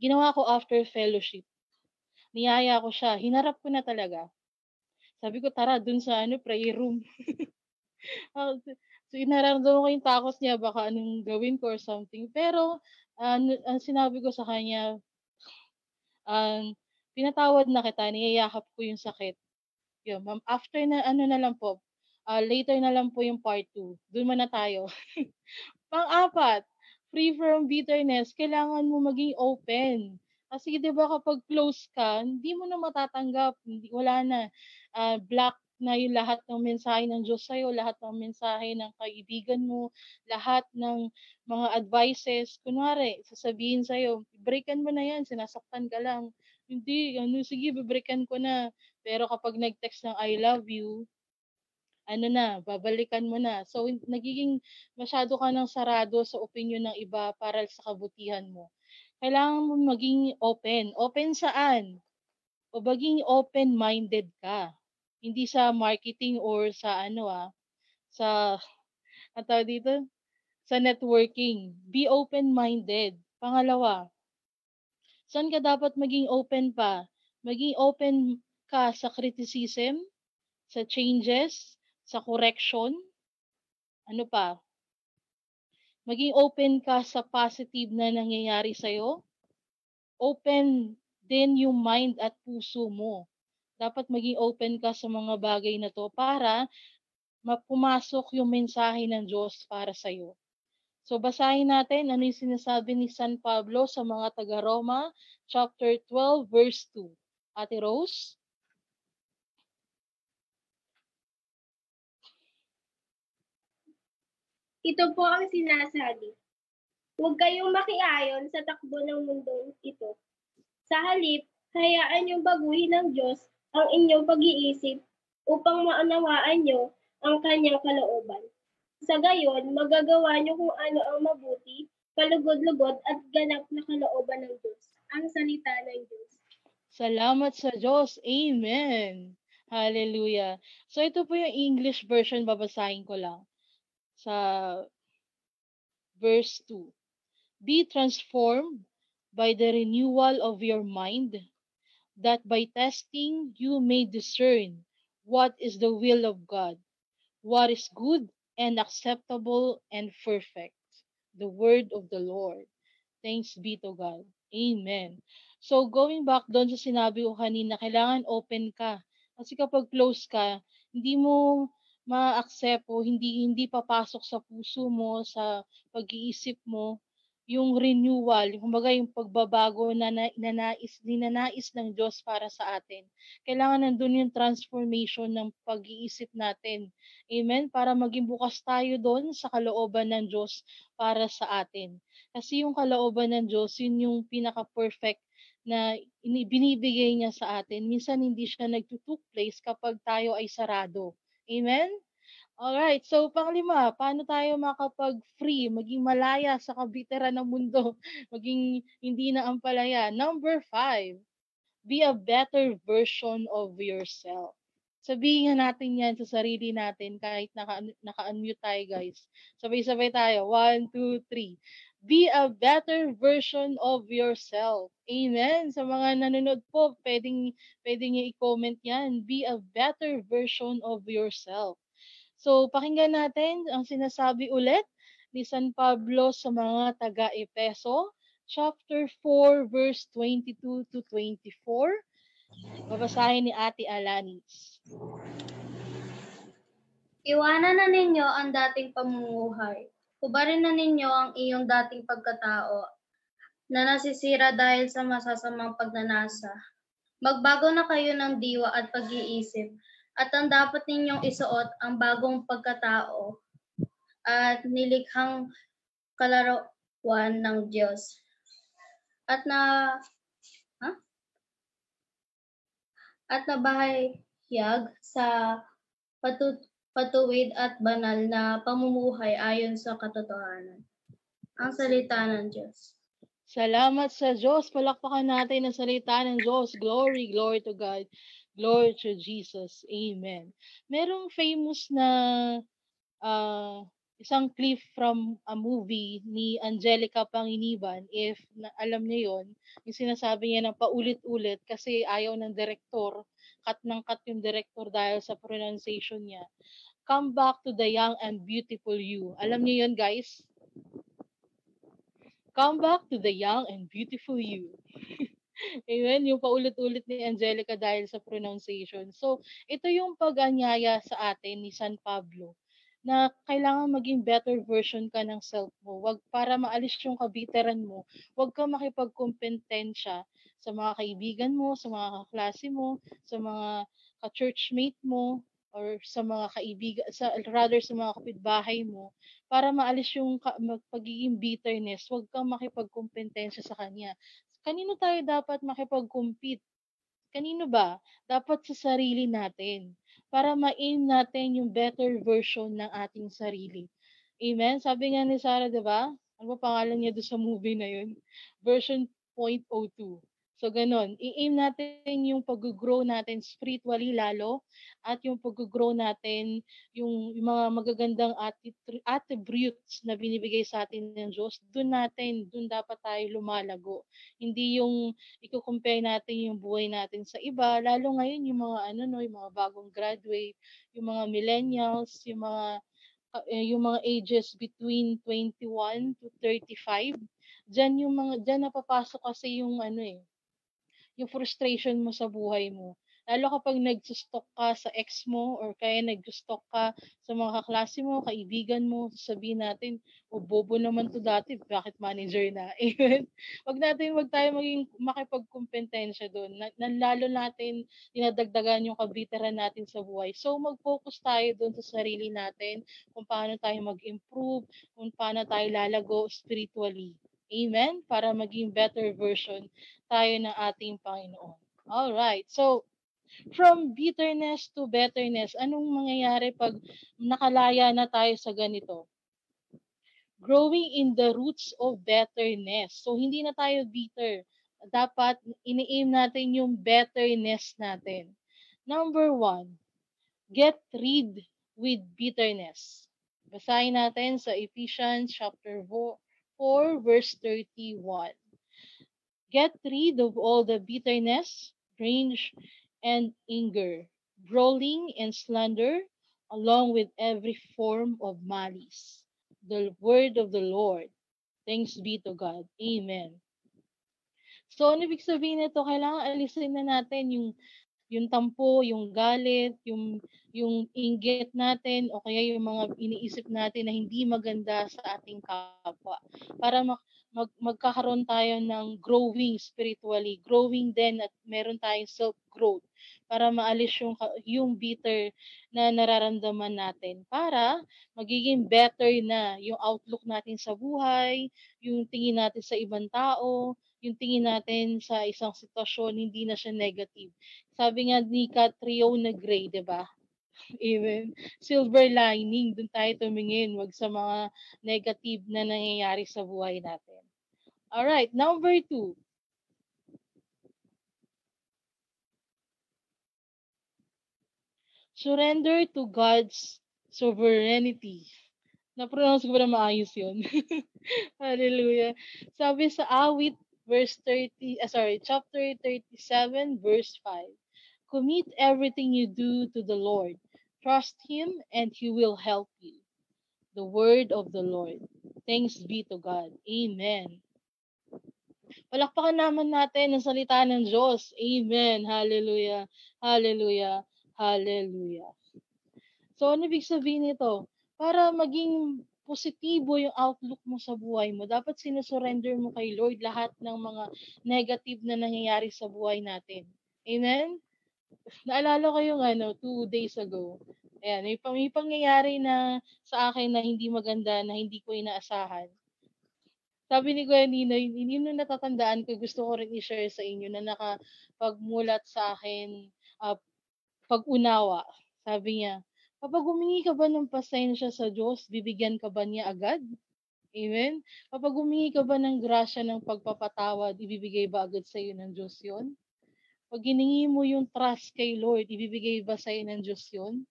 Ginawa ko after fellowship. Niyaya ko siya. Hinarap ko na talaga. Sabi ko, tara, dun sa ano, prayer room. Ah, so, inaramdaman ko yung takot niya, baka anong gawin ko or something. Pero, uh, ang sinabi ko sa kanya, um, pinatawad na kita, niyayakap ko yung sakit. Yun, ma'am. After na, ano na lang po, uh, later na lang po yung part 2. Doon muna tayo. Pang-apat, free from bitterness, kailangan mo maging open. Kasi 'di ba kapag close ka, hindi mo na matatanggap, hindi wala na uh, black na yung lahat ng mensahe ng Diyos sa'yo, lahat ng mensahe ng kaibigan mo, lahat ng mga advices. Kunwari, sasabihin sa'yo, breakan mo na yan, sinasaktan ka lang. Hindi, ano, sige, breakan ko na. Pero kapag nag-text ng I love you, ano na, babalikan mo na. So, nagiging masyado ka ng sarado sa opinion ng iba para sa kabutihan mo. Kailangan mo maging open. Open saan? O maging open-minded ka. Hindi sa marketing or sa ano ah, sa, ang dito? Sa networking. Be open-minded. Pangalawa, saan ka dapat maging open pa? Maging open ka sa criticism, sa changes, sa correction, ano pa? Maging open ka sa positive na nangyayari sa'yo. Open din yung mind at puso mo. Dapat maging open ka sa mga bagay na to para mapumasok yung mensahe ng Diyos para sa'yo. So basahin natin ano yung sinasabi ni San Pablo sa mga taga-Roma, chapter 12, verse 2. Ate Rose? Ito po ang sinasabi. Huwag kayong makiayon sa takbo ng mundo ito. Sa halip, hayaan niyong baguhin ng Diyos ang inyong pag-iisip upang maunawaan niyo ang kanyang kalooban. Sa gayon, magagawa niyo kung ano ang mabuti, palugod-lugod at ganap na kalooban ng Diyos. Ang salita ng Diyos. Salamat sa Diyos. Amen. Hallelujah. So ito po yung English version, babasahin ko lang sa verse 2. Be transformed by the renewal of your mind, that by testing you may discern what is the will of God, what is good and acceptable and perfect. The word of the Lord. Thanks be to God. Amen. So, going back doon sa sinabi ko kanina, kailangan open ka. Kasi kapag close ka, hindi mo ma-accept o hindi hindi papasok sa puso mo, sa pag-iisip mo yung renewal, kumbaga yung pagbabago na, na, na nais, ninanais ng Diyos para sa atin. Kailangan nandun yung transformation ng pag-iisip natin. Amen? Para maging bukas tayo doon sa kalooban ng Diyos para sa atin. Kasi yung kalooban ng Diyos, yun yung pinaka-perfect na binibigay niya sa atin. Minsan hindi siya nagtutok place kapag tayo ay sarado. Amen? Alright, so panglima, paano tayo makapag-free, maging malaya sa kabiteran ng mundo, maging hindi na ampalaya? Number five, be a better version of yourself. Sabihin natin yan sa sarili natin kahit naka, naka-unmute tayo guys. Sabay-sabay tayo. One, two, three. Be a better version of yourself. Amen. Sa mga nanonood po, pwedeng, pwedeng i-comment yan. Be a better version of yourself. So, pakinggan natin ang sinasabi ulit ni San Pablo sa mga taga-Epeso, chapter 4, verse 22 to 24. Babasahin ni Ate Alanis. Iwanan na ninyo ang dating pamumuhay. Kubarin na ninyo ang iyong dating pagkatao na nasisira dahil sa masasamang pagnanasa. Magbago na kayo ng diwa at pag-iisip at ang dapat ninyong isuot ang bagong pagkatao at nilikhang kalarawan ng Diyos. At na ha? At nabahayag sa patu, patuwid at banal na pamumuhay ayon sa katotohanan. Ang salita ng Diyos. Salamat sa Diyos. Palakpakan natin ang salita ng Diyos. Glory, glory to God. Glory to Jesus. Amen. Merong famous na uh, isang clip from a movie ni Angelica Panginiban. If na, alam niyo yon yung sinasabi niya ng paulit-ulit kasi ayaw ng direktor, cut ng cut yung director dahil sa pronunciation niya. Come back to the young and beautiful you. Alam niyo yon guys? Come back to the young and beautiful you. Amen, yung paulit-ulit ni Angelica dahil sa pronunciation. So, ito yung pag-anyaya sa atin ni San Pablo na kailangan maging better version ka ng self mo. Wag para maalis yung kabiteran mo, wag ka makipagkompetensya sa mga kaibigan mo, sa mga kaklase mo, sa mga ka-churchmate mo, or sa mga kaibigan, sa, rather sa mga kapitbahay mo, para maalis yung ka, pagiging bitterness, huwag kang makipagkumpetensya sa kanya. Kanino tayo dapat makipag-compete? Kanino ba? Dapat sa sarili natin. Para ma-aim natin yung better version ng ating sarili. Amen? Sabi nga ni Sarah, di ba? Ano ba pangalan niya doon sa movie na yun? Version 0.02. So, ganun. I-aim natin yung pag-grow natin spiritually lalo at yung pag-grow natin yung, yung mga magagandang attributes na binibigay sa atin ng Diyos. Doon natin, doon dapat tayo lumalago. Hindi yung i-compare natin yung buhay natin sa iba. Lalo ngayon yung mga ano no, yung mga bagong graduate, yung mga millennials, yung mga eh, yung mga ages between 21 to 35 diyan yung mga diyan napapasok kasi yung ano eh yung frustration mo sa buhay mo. Lalo kapag nag-stock ka sa ex mo or kaya nag-stock ka sa mga kaklase mo, kaibigan mo, sabihin natin, o oh, bobo naman to dati, bakit manager na? wag natin, wag tayo maging makipagkumpetensya doon. Na, na, lalo natin dinadagdagan yung kabiteran natin sa buhay. So mag-focus tayo doon sa sarili natin, kung paano tayo mag-improve, kung paano tayo lalago spiritually. Amen? Para maging better version tayo ng ating Panginoon. All right. So, from bitterness to betterness, anong mangyayari pag nakalaya na tayo sa ganito? Growing in the roots of betterness. So, hindi na tayo bitter. Dapat ini-aim natin yung betterness natin. Number one, get rid with bitterness. Basahin natin sa Ephesians chapter 4, 4 verse 31. Get rid of all the bitterness, rage, and anger, brawling and slander, along with every form of malice. The word of the Lord. Thanks be to God. Amen. So, ano ibig sabihin nito? Kailangan alisin na natin yung yung tampo, yung galit, yung yung inggit natin o kaya yung mga iniisip natin na hindi maganda sa ating kapwa. Para mag, mag, magkakaroon tayo ng growing spiritually, growing din at meron tayong self-growth para maalis yung, yung bitter na nararamdaman natin. Para magiging better na yung outlook natin sa buhay, yung tingin natin sa ibang tao, yung tingin natin sa isang sitwasyon, hindi na siya negative. Sabi nga ni Catriona Gray, di ba? Even silver lining, dun tayo tumingin, wag sa mga negative na nangyayari sa buhay natin. Alright, number two. Surrender to God's sovereignty. Na-pronounce ko ba na maayos yun? Hallelujah. Sabi sa awit verse 30, uh, sorry, chapter 37, verse 5. Commit everything you do to the Lord. Trust Him and He will help you. The word of the Lord. Thanks be to God. Amen. Palakpakan naman natin ang salita ng Diyos. Amen. Hallelujah. Hallelujah. Hallelujah. So, ano ibig sabihin nito? Para maging positibo yung outlook mo sa buhay mo. Dapat sinusurrender mo kay Lord lahat ng mga negative na nangyayari sa buhay natin. Amen? Naalala ko yung ano, two days ago. Ayan, may, may pangyayari na sa akin na hindi maganda, na hindi ko inaasahan. Sabi ni Kuya Ninoy, yun yun yung natatandaan ko, gusto ko rin i-share sa inyo na nakapagmulat sa akin, ah, pag-unawa. Sabi niya, kapag humingi ka ba ng pasensya sa Diyos, bibigyan ka ba niya agad? Amen? Kapag humingi ka ba ng grasya ng pagpapatawad, ibibigay ba agad sa iyo ng Diyos yon? Pag hiningi mo yung trust kay Lord, ibibigay ba sa iyo ng Diyos yon?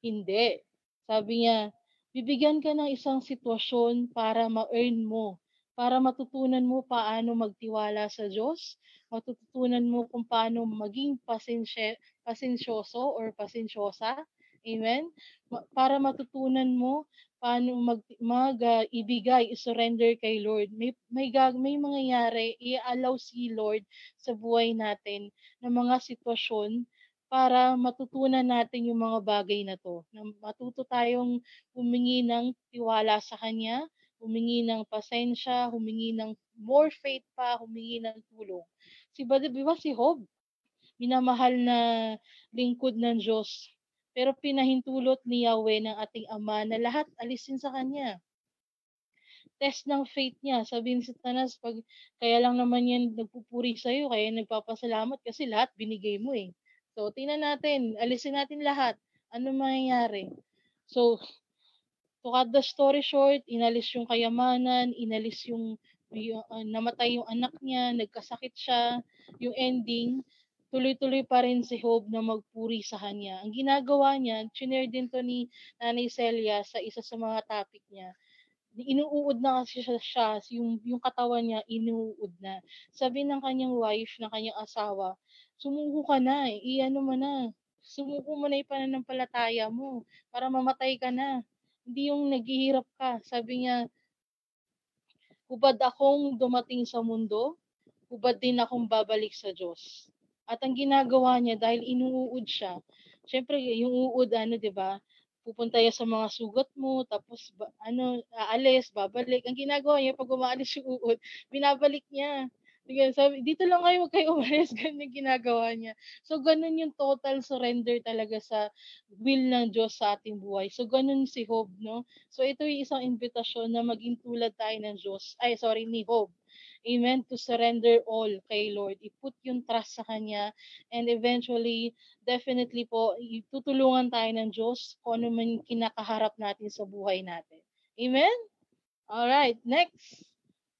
Hindi. Sabi niya, bibigyan ka ng isang sitwasyon para ma-earn mo, para matutunan mo paano magtiwala sa Diyos, matutunan mo kung paano maging pasensya, pasensyoso or pasensyosa. Amen? Para matutunan mo paano mag, mag ah, ibigay, i-surrender kay Lord. May, may, gag, may mangyayari, i-allow si Lord sa buhay natin ng mga sitwasyon para matutunan natin yung mga bagay na to. Na matuto tayong humingi ng tiwala sa Kanya, humingi ng pasensya, humingi ng more faith pa, humingi ng tulong. Si ba, di si Job, minamahal na lingkod ng Diyos, pero pinahintulot ni Yahweh ng ating Ama na lahat alisin sa Kanya. Test ng faith niya. Sabi ni Satanas, pag, kaya lang naman yan nagpupuri sa'yo, kaya nagpapasalamat kasi lahat binigay mo eh. So, tingnan natin, alisin natin lahat. Ano mangyayari? So, to cut the story short, inalis yung kayamanan, inalis yung, yung ah, namatay yung anak niya, nagkasakit siya, yung ending, tuloy-tuloy pa rin si Job na magpuri sa kanya. Ang ginagawa niya, chinare din to ni Nanay Celia sa isa sa mga topic niya. Inuud na kasi siya, siya yung, yung katawan niya, inuud na. Sabi ng kanyang wife, ng kanyang asawa, sumuko ka na, eh, iano mo na, sumuko mo na yung pananampalataya mo, para mamatay ka na. Hindi yung naghihirap ka. Sabi niya, hubad akong dumating sa mundo, hubad din akong babalik sa Diyos. At ang ginagawa niya, dahil inuud siya, syempre yung uud, ano, di ba? Pupunta yan sa mga sugat mo, tapos ba, ano, aalis, babalik. Ang ginagawa niya, pag umaalis yung uud, binabalik niya. Sige, sabi, dito lang kayo, huwag kayo umalis. Ganun yung ginagawa niya. So, ganun yung total surrender talaga sa will ng Diyos sa ating buhay. So, ganun si Job, no? So, ito yung isang invitasyon na maging tulad tayo ng Diyos. Ay, sorry, ni Job. Amen. To surrender all kay Lord. I-put yung trust sa Kanya. And eventually, definitely po, tutulungan tayo ng Diyos kung ano man kinakaharap natin sa buhay natin. Amen? Alright, next.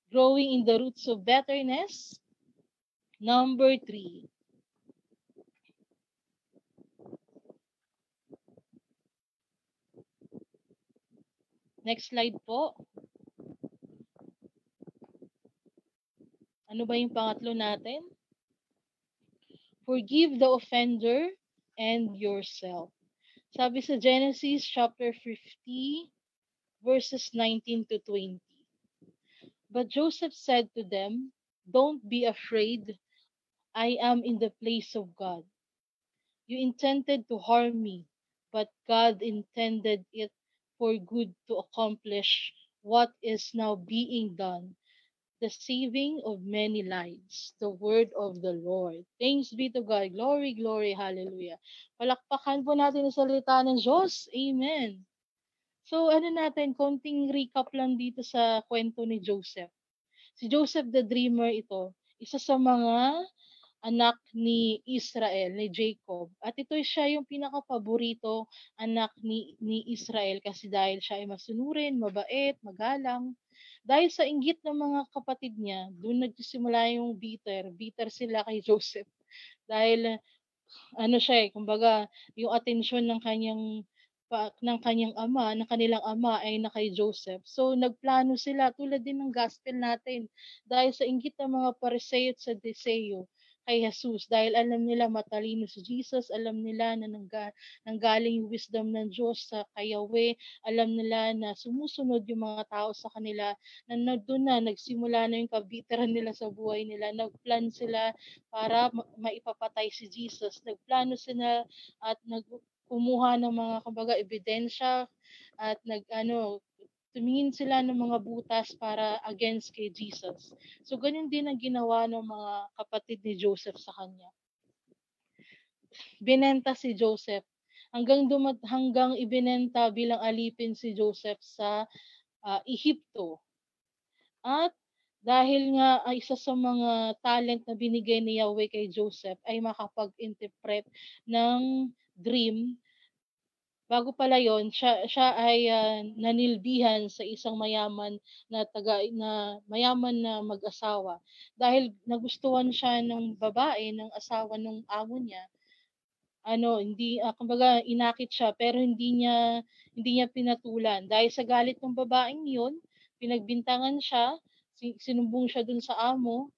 Growing in the roots of betterness. Number three. Next slide po. Ano ba yung pangatlo natin? Forgive the offender and yourself. Sabi sa Genesis chapter 50 verses 19 to 20. But Joseph said to them, Don't be afraid. I am in the place of God. You intended to harm me, but God intended it for good to accomplish what is now being done the saving of many lives, the word of the Lord. Thanks be to God. Glory, glory, hallelujah. Palakpakan po natin ang salita ng Diyos. Amen. So, ano natin, konting recap lang dito sa kwento ni Joseph. Si Joseph the Dreamer ito, isa sa mga anak ni Israel, ni Jacob. At ito siya yung pinakapaborito anak ni, ni Israel kasi dahil siya ay masunurin, mabait, magalang. Dahil sa inggit ng mga kapatid niya, doon nagsisimula yung bitter. Bitter sila kay Joseph. Dahil ano siya eh, kumbaga, yung atensyon ng kanyang ng kanyang ama, ng kanilang ama ay na kay Joseph. So nagplano sila tulad din ng gospel natin dahil sa inggit ng mga pariseo at sa deseo kay Jesus dahil alam nila matalino si Jesus, alam nila na nangga, nanggaling yung wisdom ng Diyos sa kayawe, alam nila na sumusunod yung mga tao sa kanila, na, doon na nagsimula na yung kabiteran nila sa buhay nila, nagplan sila para ma- maipapatay si Jesus, nagplano sila at nag kumuha ng mga kumbaga ebidensya at nag ano tumingin sila ng mga butas para against kay Jesus. So, ganun din ang ginawa ng mga kapatid ni Joseph sa kanya. Binenta si Joseph hanggang dumat hanggang ibinenta bilang alipin si Joseph sa uh, Ehipto. At dahil nga ay isa sa mga talent na binigay ni Yahweh kay Joseph ay makapag-interpret ng dream. Bago pala yon, siya, siya ay uh, nanilbihan sa isang mayaman na taga na mayaman na mag-asawa dahil nagustuhan siya ng babae ng asawa ng amo niya ano, hindi uh, kumbaga inakit siya pero hindi niya hindi niya pinatulan. Dahil sa galit ng babaeng 'yon, pinagbintangan siya, sinumbong siya dun sa amo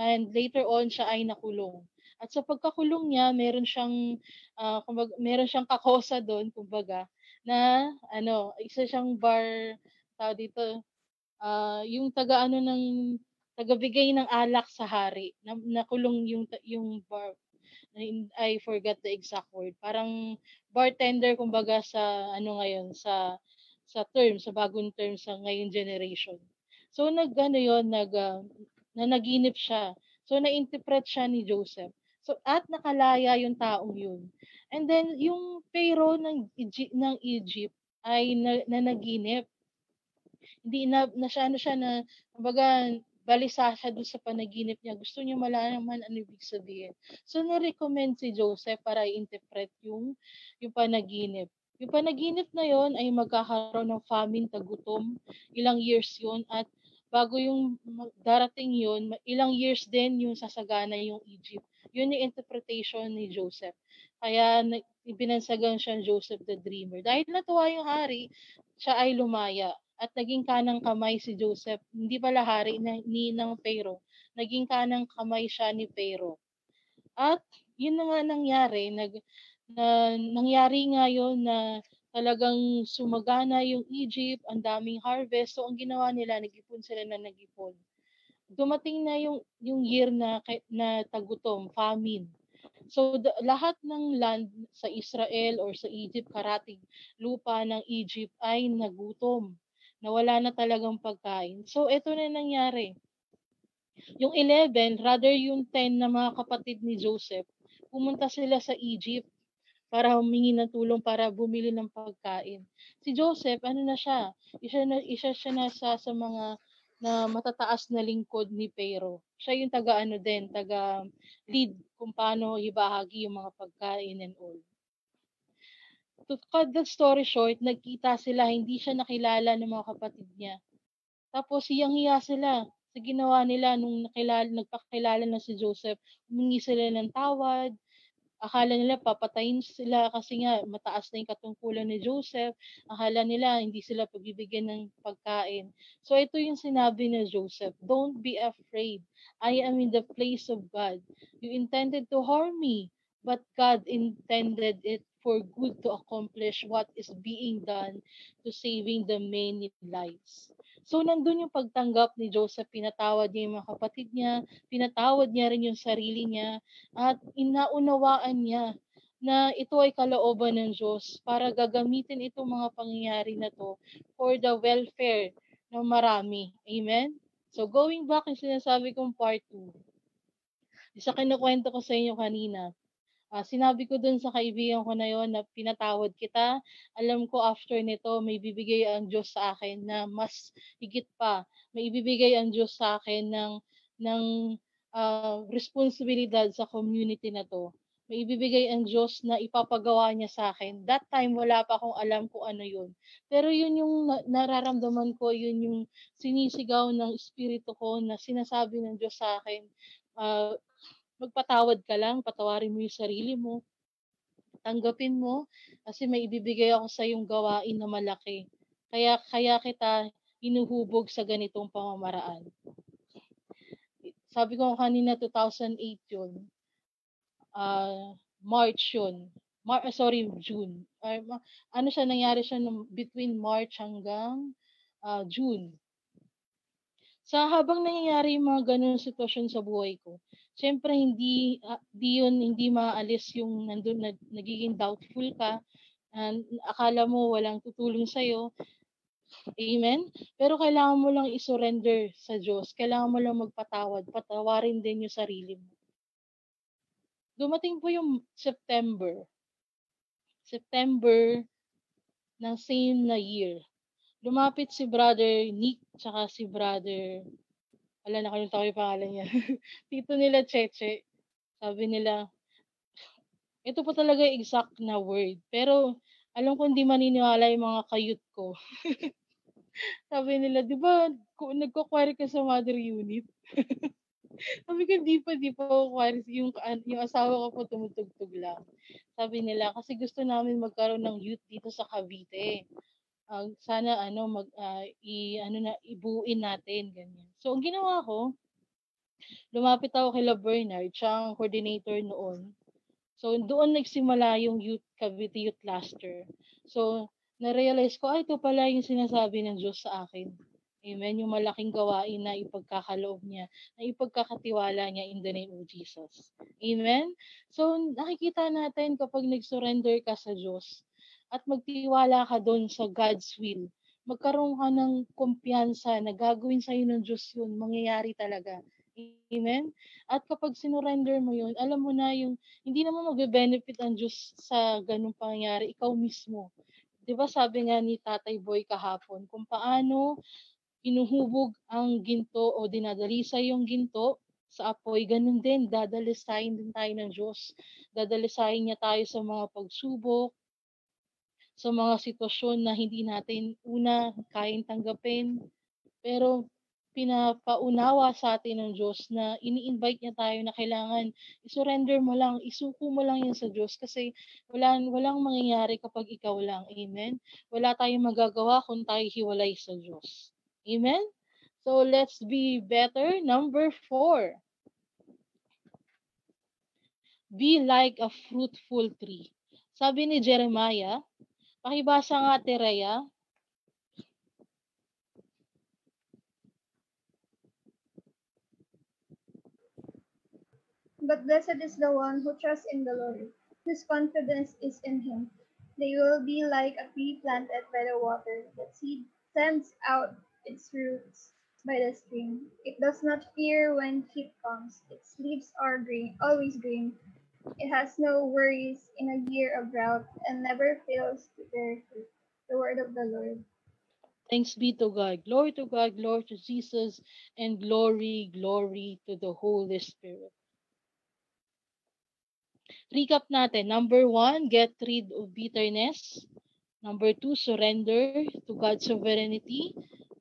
and later on siya ay nakulong. At sa pagkakulong niya, meron siyang uh, kumbaga, meron siyang kakosa doon, kumbaga, na ano, isa siyang bar tao dito, uh, yung taga ano ng tagabigay ng alak sa hari, na, nakulong yung yung bar I forgot the exact word. Parang bartender kumbaga sa ano ngayon sa sa term, sa bagong term sa ngayong generation. So nag ano yon nag uh, na naginip siya. So na-interpret siya ni Joseph. So at nakalaya yung taong yun. And then yung Pharaoh ng Egypt, ng Egypt ay na, na naginip. Hindi na, na siya ano siya na kumbaga balisa siya doon sa panaginip niya. Gusto niya malaman ano ibig sabihin. So, na-recommend si Joseph para i-interpret yung, yung panaginip. Yung panaginip na yon ay magkakaroon ng famine, tagutom, ilang years yon at bago yung darating yon ilang years din yung sasagana yung Egypt. Yun yung interpretation ni Joseph. Kaya ibinansagan siya Joseph the Dreamer. Dahil natuwa yung hari, siya ay lumaya at naging kanang kamay si Joseph, hindi pala hari na, ni ng Pharaoh, naging kanang kamay siya ni Pharaoh. At yun na nga nangyari, nag, na, nangyari nga yun na talagang sumagana yung Egypt, ang daming harvest. So ang ginawa nila, nag-ipon sila na nag-ipon. Dumating na yung yung year na na tagutom, famine. So the, lahat ng land sa Israel or sa Egypt, karatig lupa ng Egypt ay nagutom na wala na talagang pagkain. So, ito na nangyari. Yung 11, rather yung 10 na mga kapatid ni Joseph, pumunta sila sa Egypt para humingi ng tulong para bumili ng pagkain. Si Joseph, ano na siya? Isa, na, isa siya na sa, sa mga na matataas na lingkod ni Pero. Siya yung taga ano din, taga lead kung paano ibahagi yung mga pagkain and all to cut the story short, nagkita sila, hindi siya nakilala ng mga kapatid niya. Tapos hiyang-hiya sila sa ginawa nila nung nakilala, nagpakilala na si Joseph. Humingi sila ng tawad. Akala nila papatayin sila kasi nga mataas na yung katungkulan ni Joseph. Akala nila hindi sila pagbibigyan ng pagkain. So ito yung sinabi ni Joseph, Don't be afraid. I am in the place of God. You intended to harm me, but God intended it for good to accomplish what is being done to saving the many lives. So, nandun yung pagtanggap ni Joseph, pinatawad niya yung mga kapatid niya, pinatawad niya rin yung sarili niya, at inaunawaan niya na ito ay kalooban ng Diyos para gagamitin itong mga pangyayari na to for the welfare ng marami. Amen? So, going back yung sinasabi kong part 2, isa kinukwento ko sa inyo kanina, Uh, sinabi ko dun sa kaibigan ko na yon na pinatawad kita. Alam ko after nito may bibigay ang Diyos sa akin na mas higit pa. May ibibigay ang Diyos sa akin ng ng uh, responsibilidad sa community na to. May ibibigay ang Diyos na ipapagawa niya sa akin. That time wala pa akong alam kung ano yun. Pero yun yung nararamdaman ko, yun yung sinisigaw ng espiritu ko na sinasabi ng Diyos sa akin. Uh, magpatawad ka lang, patawarin mo yung sarili mo, tanggapin mo, kasi may ibibigay ako sa yung gawain na malaki. Kaya, kaya kita inuhubog sa ganitong pamamaraan. Sabi ko kanina, 2008 yun. Uh, March yun. Mar- sorry, June. Uh, ano siya, nangyari siya between March hanggang uh, June. Sa habang nangyayari yung mga ganun sitwasyon sa buhay ko, Siyempre hindi uh, di yun hindi maalis yung nandun na, nagiging doubtful ka. And akala mo walang tutulong sa iyo. Amen? Pero kailangan mo lang i-surrender sa Diyos. Kailangan mo lang magpatawad. Patawarin din yung sarili mo. Dumating po yung September. September ng same na year. Lumapit si brother Nick tsaka si brother wala nakalimutan ko yung pangalan niya. Tito nila Cheche. Sabi nila, ito po talaga exact na word. Pero alam ko hindi maniniwala yung mga kayut ko. Sabi nila, di ba, nagko-query ka sa mother unit? Sabi ko, di pa, di pa query. Yung, yung asawa ko po tumutugtog lang. Sabi nila, kasi gusto namin magkaroon ng youth dito sa Cavite. Uh, sana ano mag uh, i ano na ibuuin natin ganyan. So ang ginawa ko, lumapit ako kay La Bernard, siya ang coordinator noon. So doon nagsimula yung youth Cavite Youth Cluster. So na-realize ko, ay ito pala yung sinasabi ng Diyos sa akin. Amen. Yung malaking gawain na ipagkakaloob niya, na ipagkakatiwala niya in the name of Jesus. Amen. So, nakikita natin kapag nag-surrender ka sa Diyos at magtiwala ka doon sa God's will, magkaroon ka ng kumpiyansa na gagawin sa'yo ng Diyos yun, mangyayari talaga. Amen? At kapag sinurrender mo yun, alam mo na yung, hindi naman magbe-benefit ang Diyos sa ganung pangyayari, ikaw mismo. 'Di ba sabi nga ni Tatay Boy kahapon, kung paano hinuhubog ang ginto o dinadalisa yung ginto sa apoy, ganun din, dadalisayin din tayo ng Diyos. Dadalisayin niya tayo sa mga pagsubok, sa mga sitwasyon na hindi natin una kayang tanggapin. Pero pinapaunawa sa atin ng Diyos na ini-invite niya tayo na kailangan isurrender mo lang, isuko mo lang yan sa Diyos kasi wala, walang mangyayari kapag ikaw lang. Amen? Wala tayong magagawa kung tayo hiwalay sa Diyos. Amen? So let's be better. Number four. Be like a fruitful tree. Sabi ni Jeremiah, pakibasa nga Teraya, But blessed is the one who trusts in the Lord, whose confidence is in him. They will be like a tree planted by the water that seed sends out its roots by the stream. It does not fear when heat comes. Its leaves are green, always green. It has no worries in a year of drought and never fails to bear fruit. The word of the Lord. Thanks be to God. Glory to God, glory to Jesus, and glory, glory to the Holy Spirit. Recap natin. Number one, get rid of bitterness. Number two, surrender to God's sovereignty.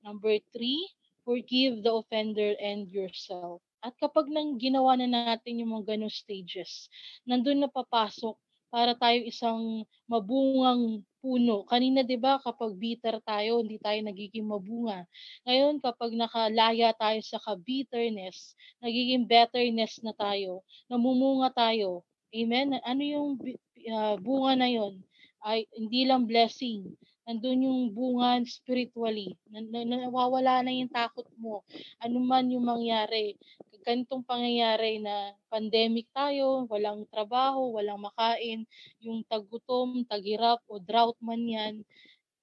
Number three, forgive the offender and yourself. At kapag nang ginawa na natin yung mga ganong stages, nandun na papasok para tayo isang mabungang puno. Kanina 'di ba kapag bitter tayo, hindi tayo nagiging mabunga. Ngayon kapag nakalaya tayo sa ka-bitterness, nagiging betterness na tayo, namumunga tayo. Amen. Ano yung uh, bunga na 'yon? Ay hindi lang blessing, nandun yung bunga spiritually. Nawawala na yung takot mo. Ano man yung mangyari. Ganitong pangyayari na pandemic tayo, walang trabaho, walang makain, yung tagutom, tagirap o drought man yan,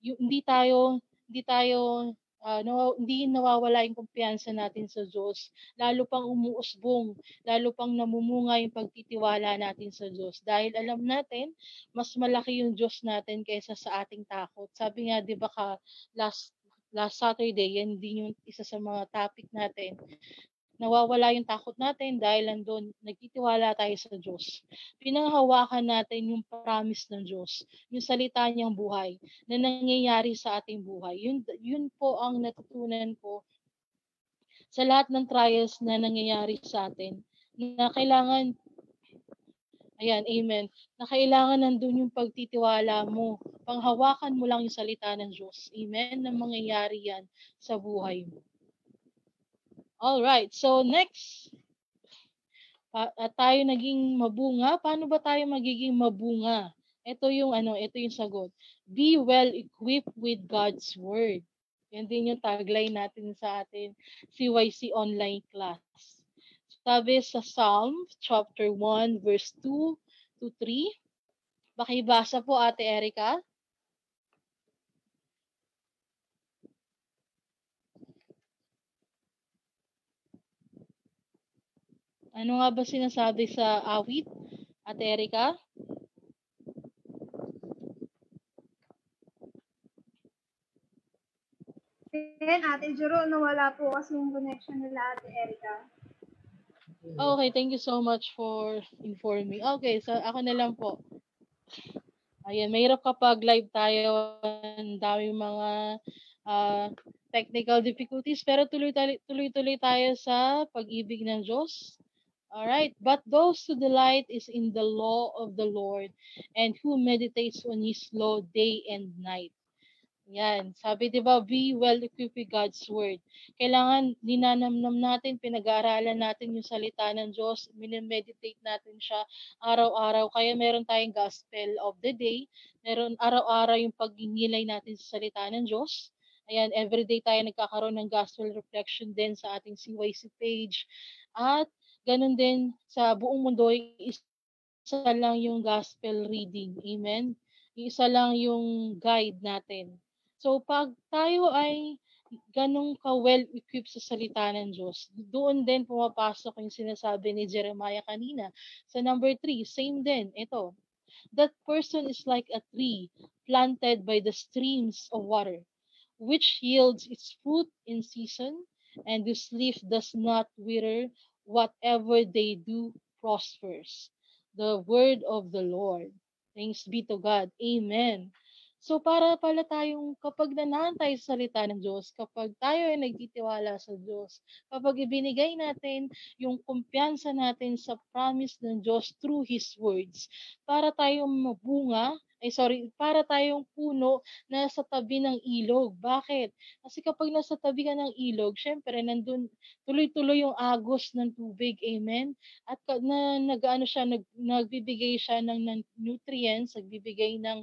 yung, hindi tayo hindi tayo uh, naw- hindi nawawala yung kumpiyansa natin sa Diyos. Lalo pang umuusbong, lalo pang namumunga yung pagtitiwala natin sa Diyos. Dahil alam natin, mas malaki yung Diyos natin kaysa sa ating takot. Sabi nga, di ba ka, last, last Saturday, yan din yung isa sa mga topic natin nawawala yung takot natin dahil nandun, nagtitiwala tayo sa Diyos. Pinanghawakan natin yung promise ng Diyos, yung salita niyang buhay na nangyayari sa ating buhay. Yun, yun po ang natutunan ko sa lahat ng trials na nangyayari sa atin na kailangan Ayan, amen. Na kailangan nandun yung pagtitiwala mo. Panghawakan mo lang yung salita ng Diyos. Amen. Na mangyayari yan sa buhay mo. All right. So next, pa, uh, tayo naging mabunga. Paano ba tayo magiging mabunga? Ito yung ano, ito yung sagot. Be well equipped with God's word. Yan din yung tagline natin sa atin CYC online class. Sabi sa Psalm chapter 1 verse 2 to 3. Bakibasa po Ate Erica. Ano nga ba sinasabi sa awit, Ate Erika? Ayan, Ate Jero, nawala po kasi yung connection nila Ate Erica. Okay, thank you so much for informing. Okay, so ako na lang po. Ayan, mahirap kapag live tayo, ang daming mga uh, technical difficulties, pero tuloy-tuloy tayo sa pag-ibig ng Diyos. All right, but those who delight is in the law of the Lord and who meditates on His law day and night. Yan. Sabi 'di ba, be well equipped with God's word. Kailangan ninanamnam natin, pinag-aaralan natin yung salita ng Diyos, minimeditate natin siya araw-araw. Kaya meron tayong gospel of the day. Meron araw-araw yung paghihilay natin sa salita ng Diyos. Ayan, everyday tayo nagkakaroon ng gospel reflection din sa ating CYC page. At ganun din sa buong mundo, isa lang yung gospel reading. Amen? Isa lang yung guide natin. So pag tayo ay ganong ka-well equipped sa salita ng Diyos, doon din pumapasok yung sinasabi ni Jeremiah kanina. Sa number three, same din, ito. That person is like a tree planted by the streams of water, which yields its fruit in season, and whose leaf does not wither, whatever they do prospers. The word of the Lord. Thanks be to God. Amen. So para pala tayong kapag nanaan sa salita ng Diyos, kapag tayo ay nagtitiwala sa Diyos, kapag ibinigay natin yung kumpiyansa natin sa promise ng Diyos through His words, para tayong mabunga ay sorry, para tayong puno na sa tabi ng ilog. Bakit? Kasi kapag nasa tabi ka ng ilog, syempre nandun tuloy-tuloy yung agos ng tubig. Amen? At na nagaano siya nag, nagbibigay siya ng, ng nutrients, nagbibigay ng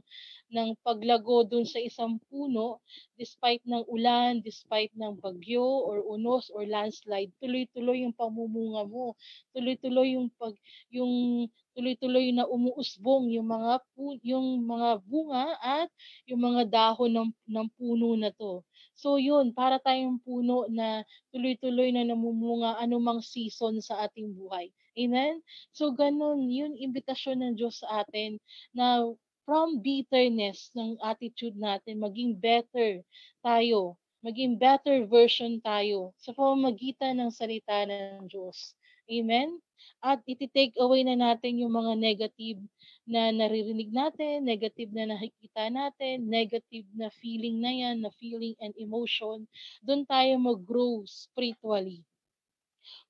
ng paglago dun sa isang puno despite ng ulan, despite ng bagyo or unos or landslide, tuloy-tuloy yung pamumunga mo. Tuloy-tuloy yung pag yung tuloy-tuloy na umuusbong yung mga pu- yung mga bunga at yung mga dahon ng ng puno na to. So yun, para tayong puno na tuloy-tuloy na namumunga anumang season sa ating buhay. Amen? So ganun, yun imbitasyon ng Diyos sa atin na from bitterness ng attitude natin, maging better tayo, maging better version tayo sa pamamagitan ng salita ng Diyos. Amen? at iti-take away na natin yung mga negative na naririnig natin, negative na nakikita natin, negative na feeling na yan, na feeling and emotion. Doon tayo mag-grow spiritually.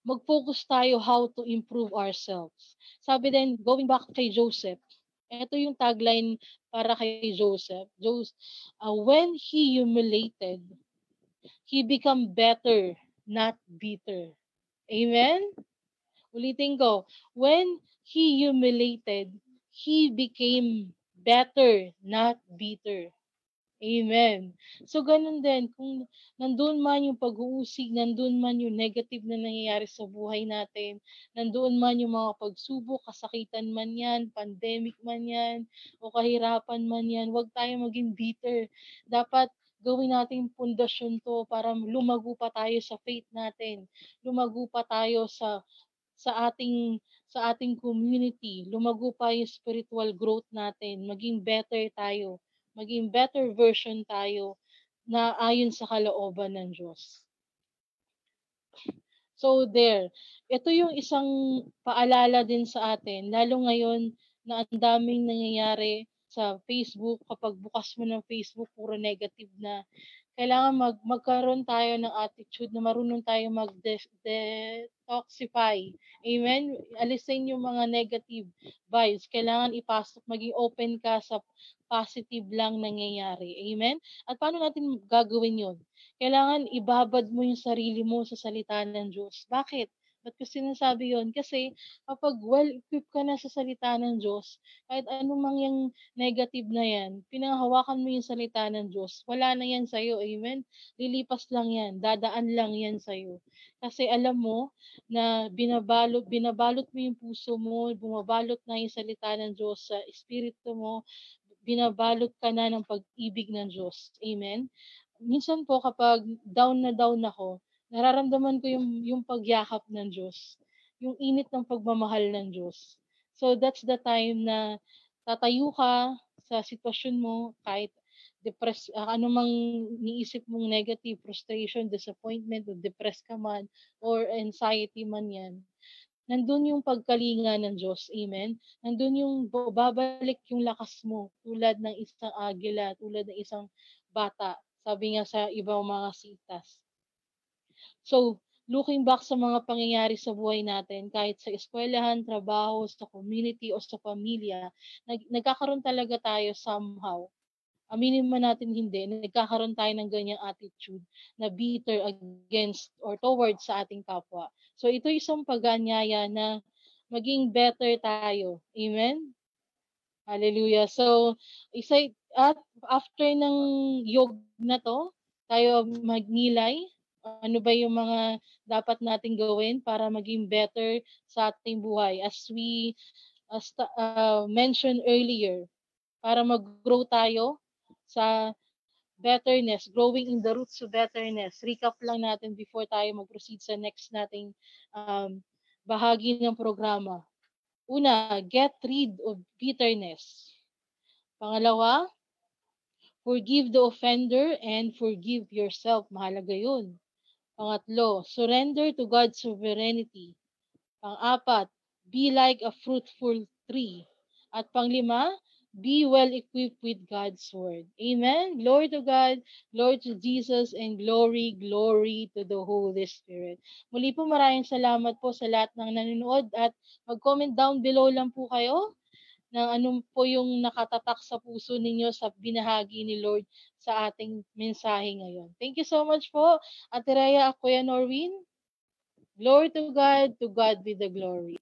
Mag-focus tayo how to improve ourselves. Sabi din, going back kay Joseph, ito yung tagline para kay Joseph. Joseph, uh, when he humiliated, he become better, not bitter. Amen? Ulitin ko, when he humiliated, he became better, not bitter. Amen. So, ganun din, kung nandun man yung pag-uusig, nandun man yung negative na nangyayari sa buhay natin, nandun man yung mga pagsubok, kasakitan man yan, pandemic man yan, o kahirapan man yan, huwag tayo maging bitter. Dapat gawin natin pundasyon to para lumago pa tayo sa faith natin. Lumago pa tayo sa sa ating sa ating community, lumago pa yung spiritual growth natin, maging better tayo, maging better version tayo na ayon sa kalooban ng Diyos. So there, ito yung isang paalala din sa atin, lalo ngayon na ang daming nangyayari sa Facebook, kapag bukas mo ng Facebook, puro negative na kailangan mag magkaroon tayo ng attitude na marunong tayo mag-detoxify. Amen? Alisin yung mga negative vibes. Kailangan ipasok, maging open ka sa positive lang nangyayari. Amen? At paano natin gagawin yon? Kailangan ibabad mo yung sarili mo sa salita ng Diyos. Bakit? Ba't ko sinasabi yon? Kasi kapag well-equipped ka na sa salita ng Diyos, kahit anumang yung negative na yan, pinanghawakan mo yung salita ng Diyos, wala na yan sa'yo. Amen? Lilipas lang yan. Dadaan lang yan sa'yo. Kasi alam mo na binabalot, binabalot mo yung puso mo, bumabalot na yung salita ng Diyos sa espiritu mo, binabalot ka na ng pag-ibig ng Diyos. Amen? Minsan po kapag down na down ako, nararamdaman ko yung, yung pagyakap ng Diyos, yung init ng pagmamahal ng Diyos. So that's the time na tatayo ka sa sitwasyon mo, kahit depress, uh, ano mang niisip mong negative, frustration, disappointment, o depressed ka man, or anxiety man yan, nandun yung pagkalinga ng Diyos. Amen? Nandun yung babalik yung lakas mo tulad ng isang agila, tulad ng isang bata. Sabi nga sa ibang mga sitas. So, looking back sa mga pangyayari sa buhay natin, kahit sa eskwelahan, trabaho, sa community, o sa pamilya, nag- nagkakaroon talaga tayo somehow. Aminin man natin hindi, nagkakaroon tayo ng ganyang attitude na bitter against or towards sa ating kapwa. So ito isang pag-anyaya na maging better tayo. Amen? Hallelujah. So, isa, at after ng yog na to, tayo magnilay ano ba yung mga dapat nating gawin para maging better sa ating buhay as we as uh, mentioned earlier para mag-grow tayo sa betterness, growing in the roots of betterness. Recap lang natin before tayo mag-proceed sa next nating um, bahagi ng programa. Una, get rid of bitterness. Pangalawa, forgive the offender and forgive yourself. Mahalaga yun. Pangatlo, surrender to God's sovereignty. Pang-apat, be like a fruitful tree. At panglima, be well equipped with God's word. Amen. Glory to God, glory to Jesus, and glory, glory to the Holy Spirit. Muli po maraming salamat po sa lahat ng nanonood at mag-comment down below lang po kayo ng anong po yung nakatatak sa puso ninyo sa binahagi ni Lord sa ating mensahe ngayon. Thank you so much po, Ate Rhea, Kuya Norwin. Glory to God, to God be the glory.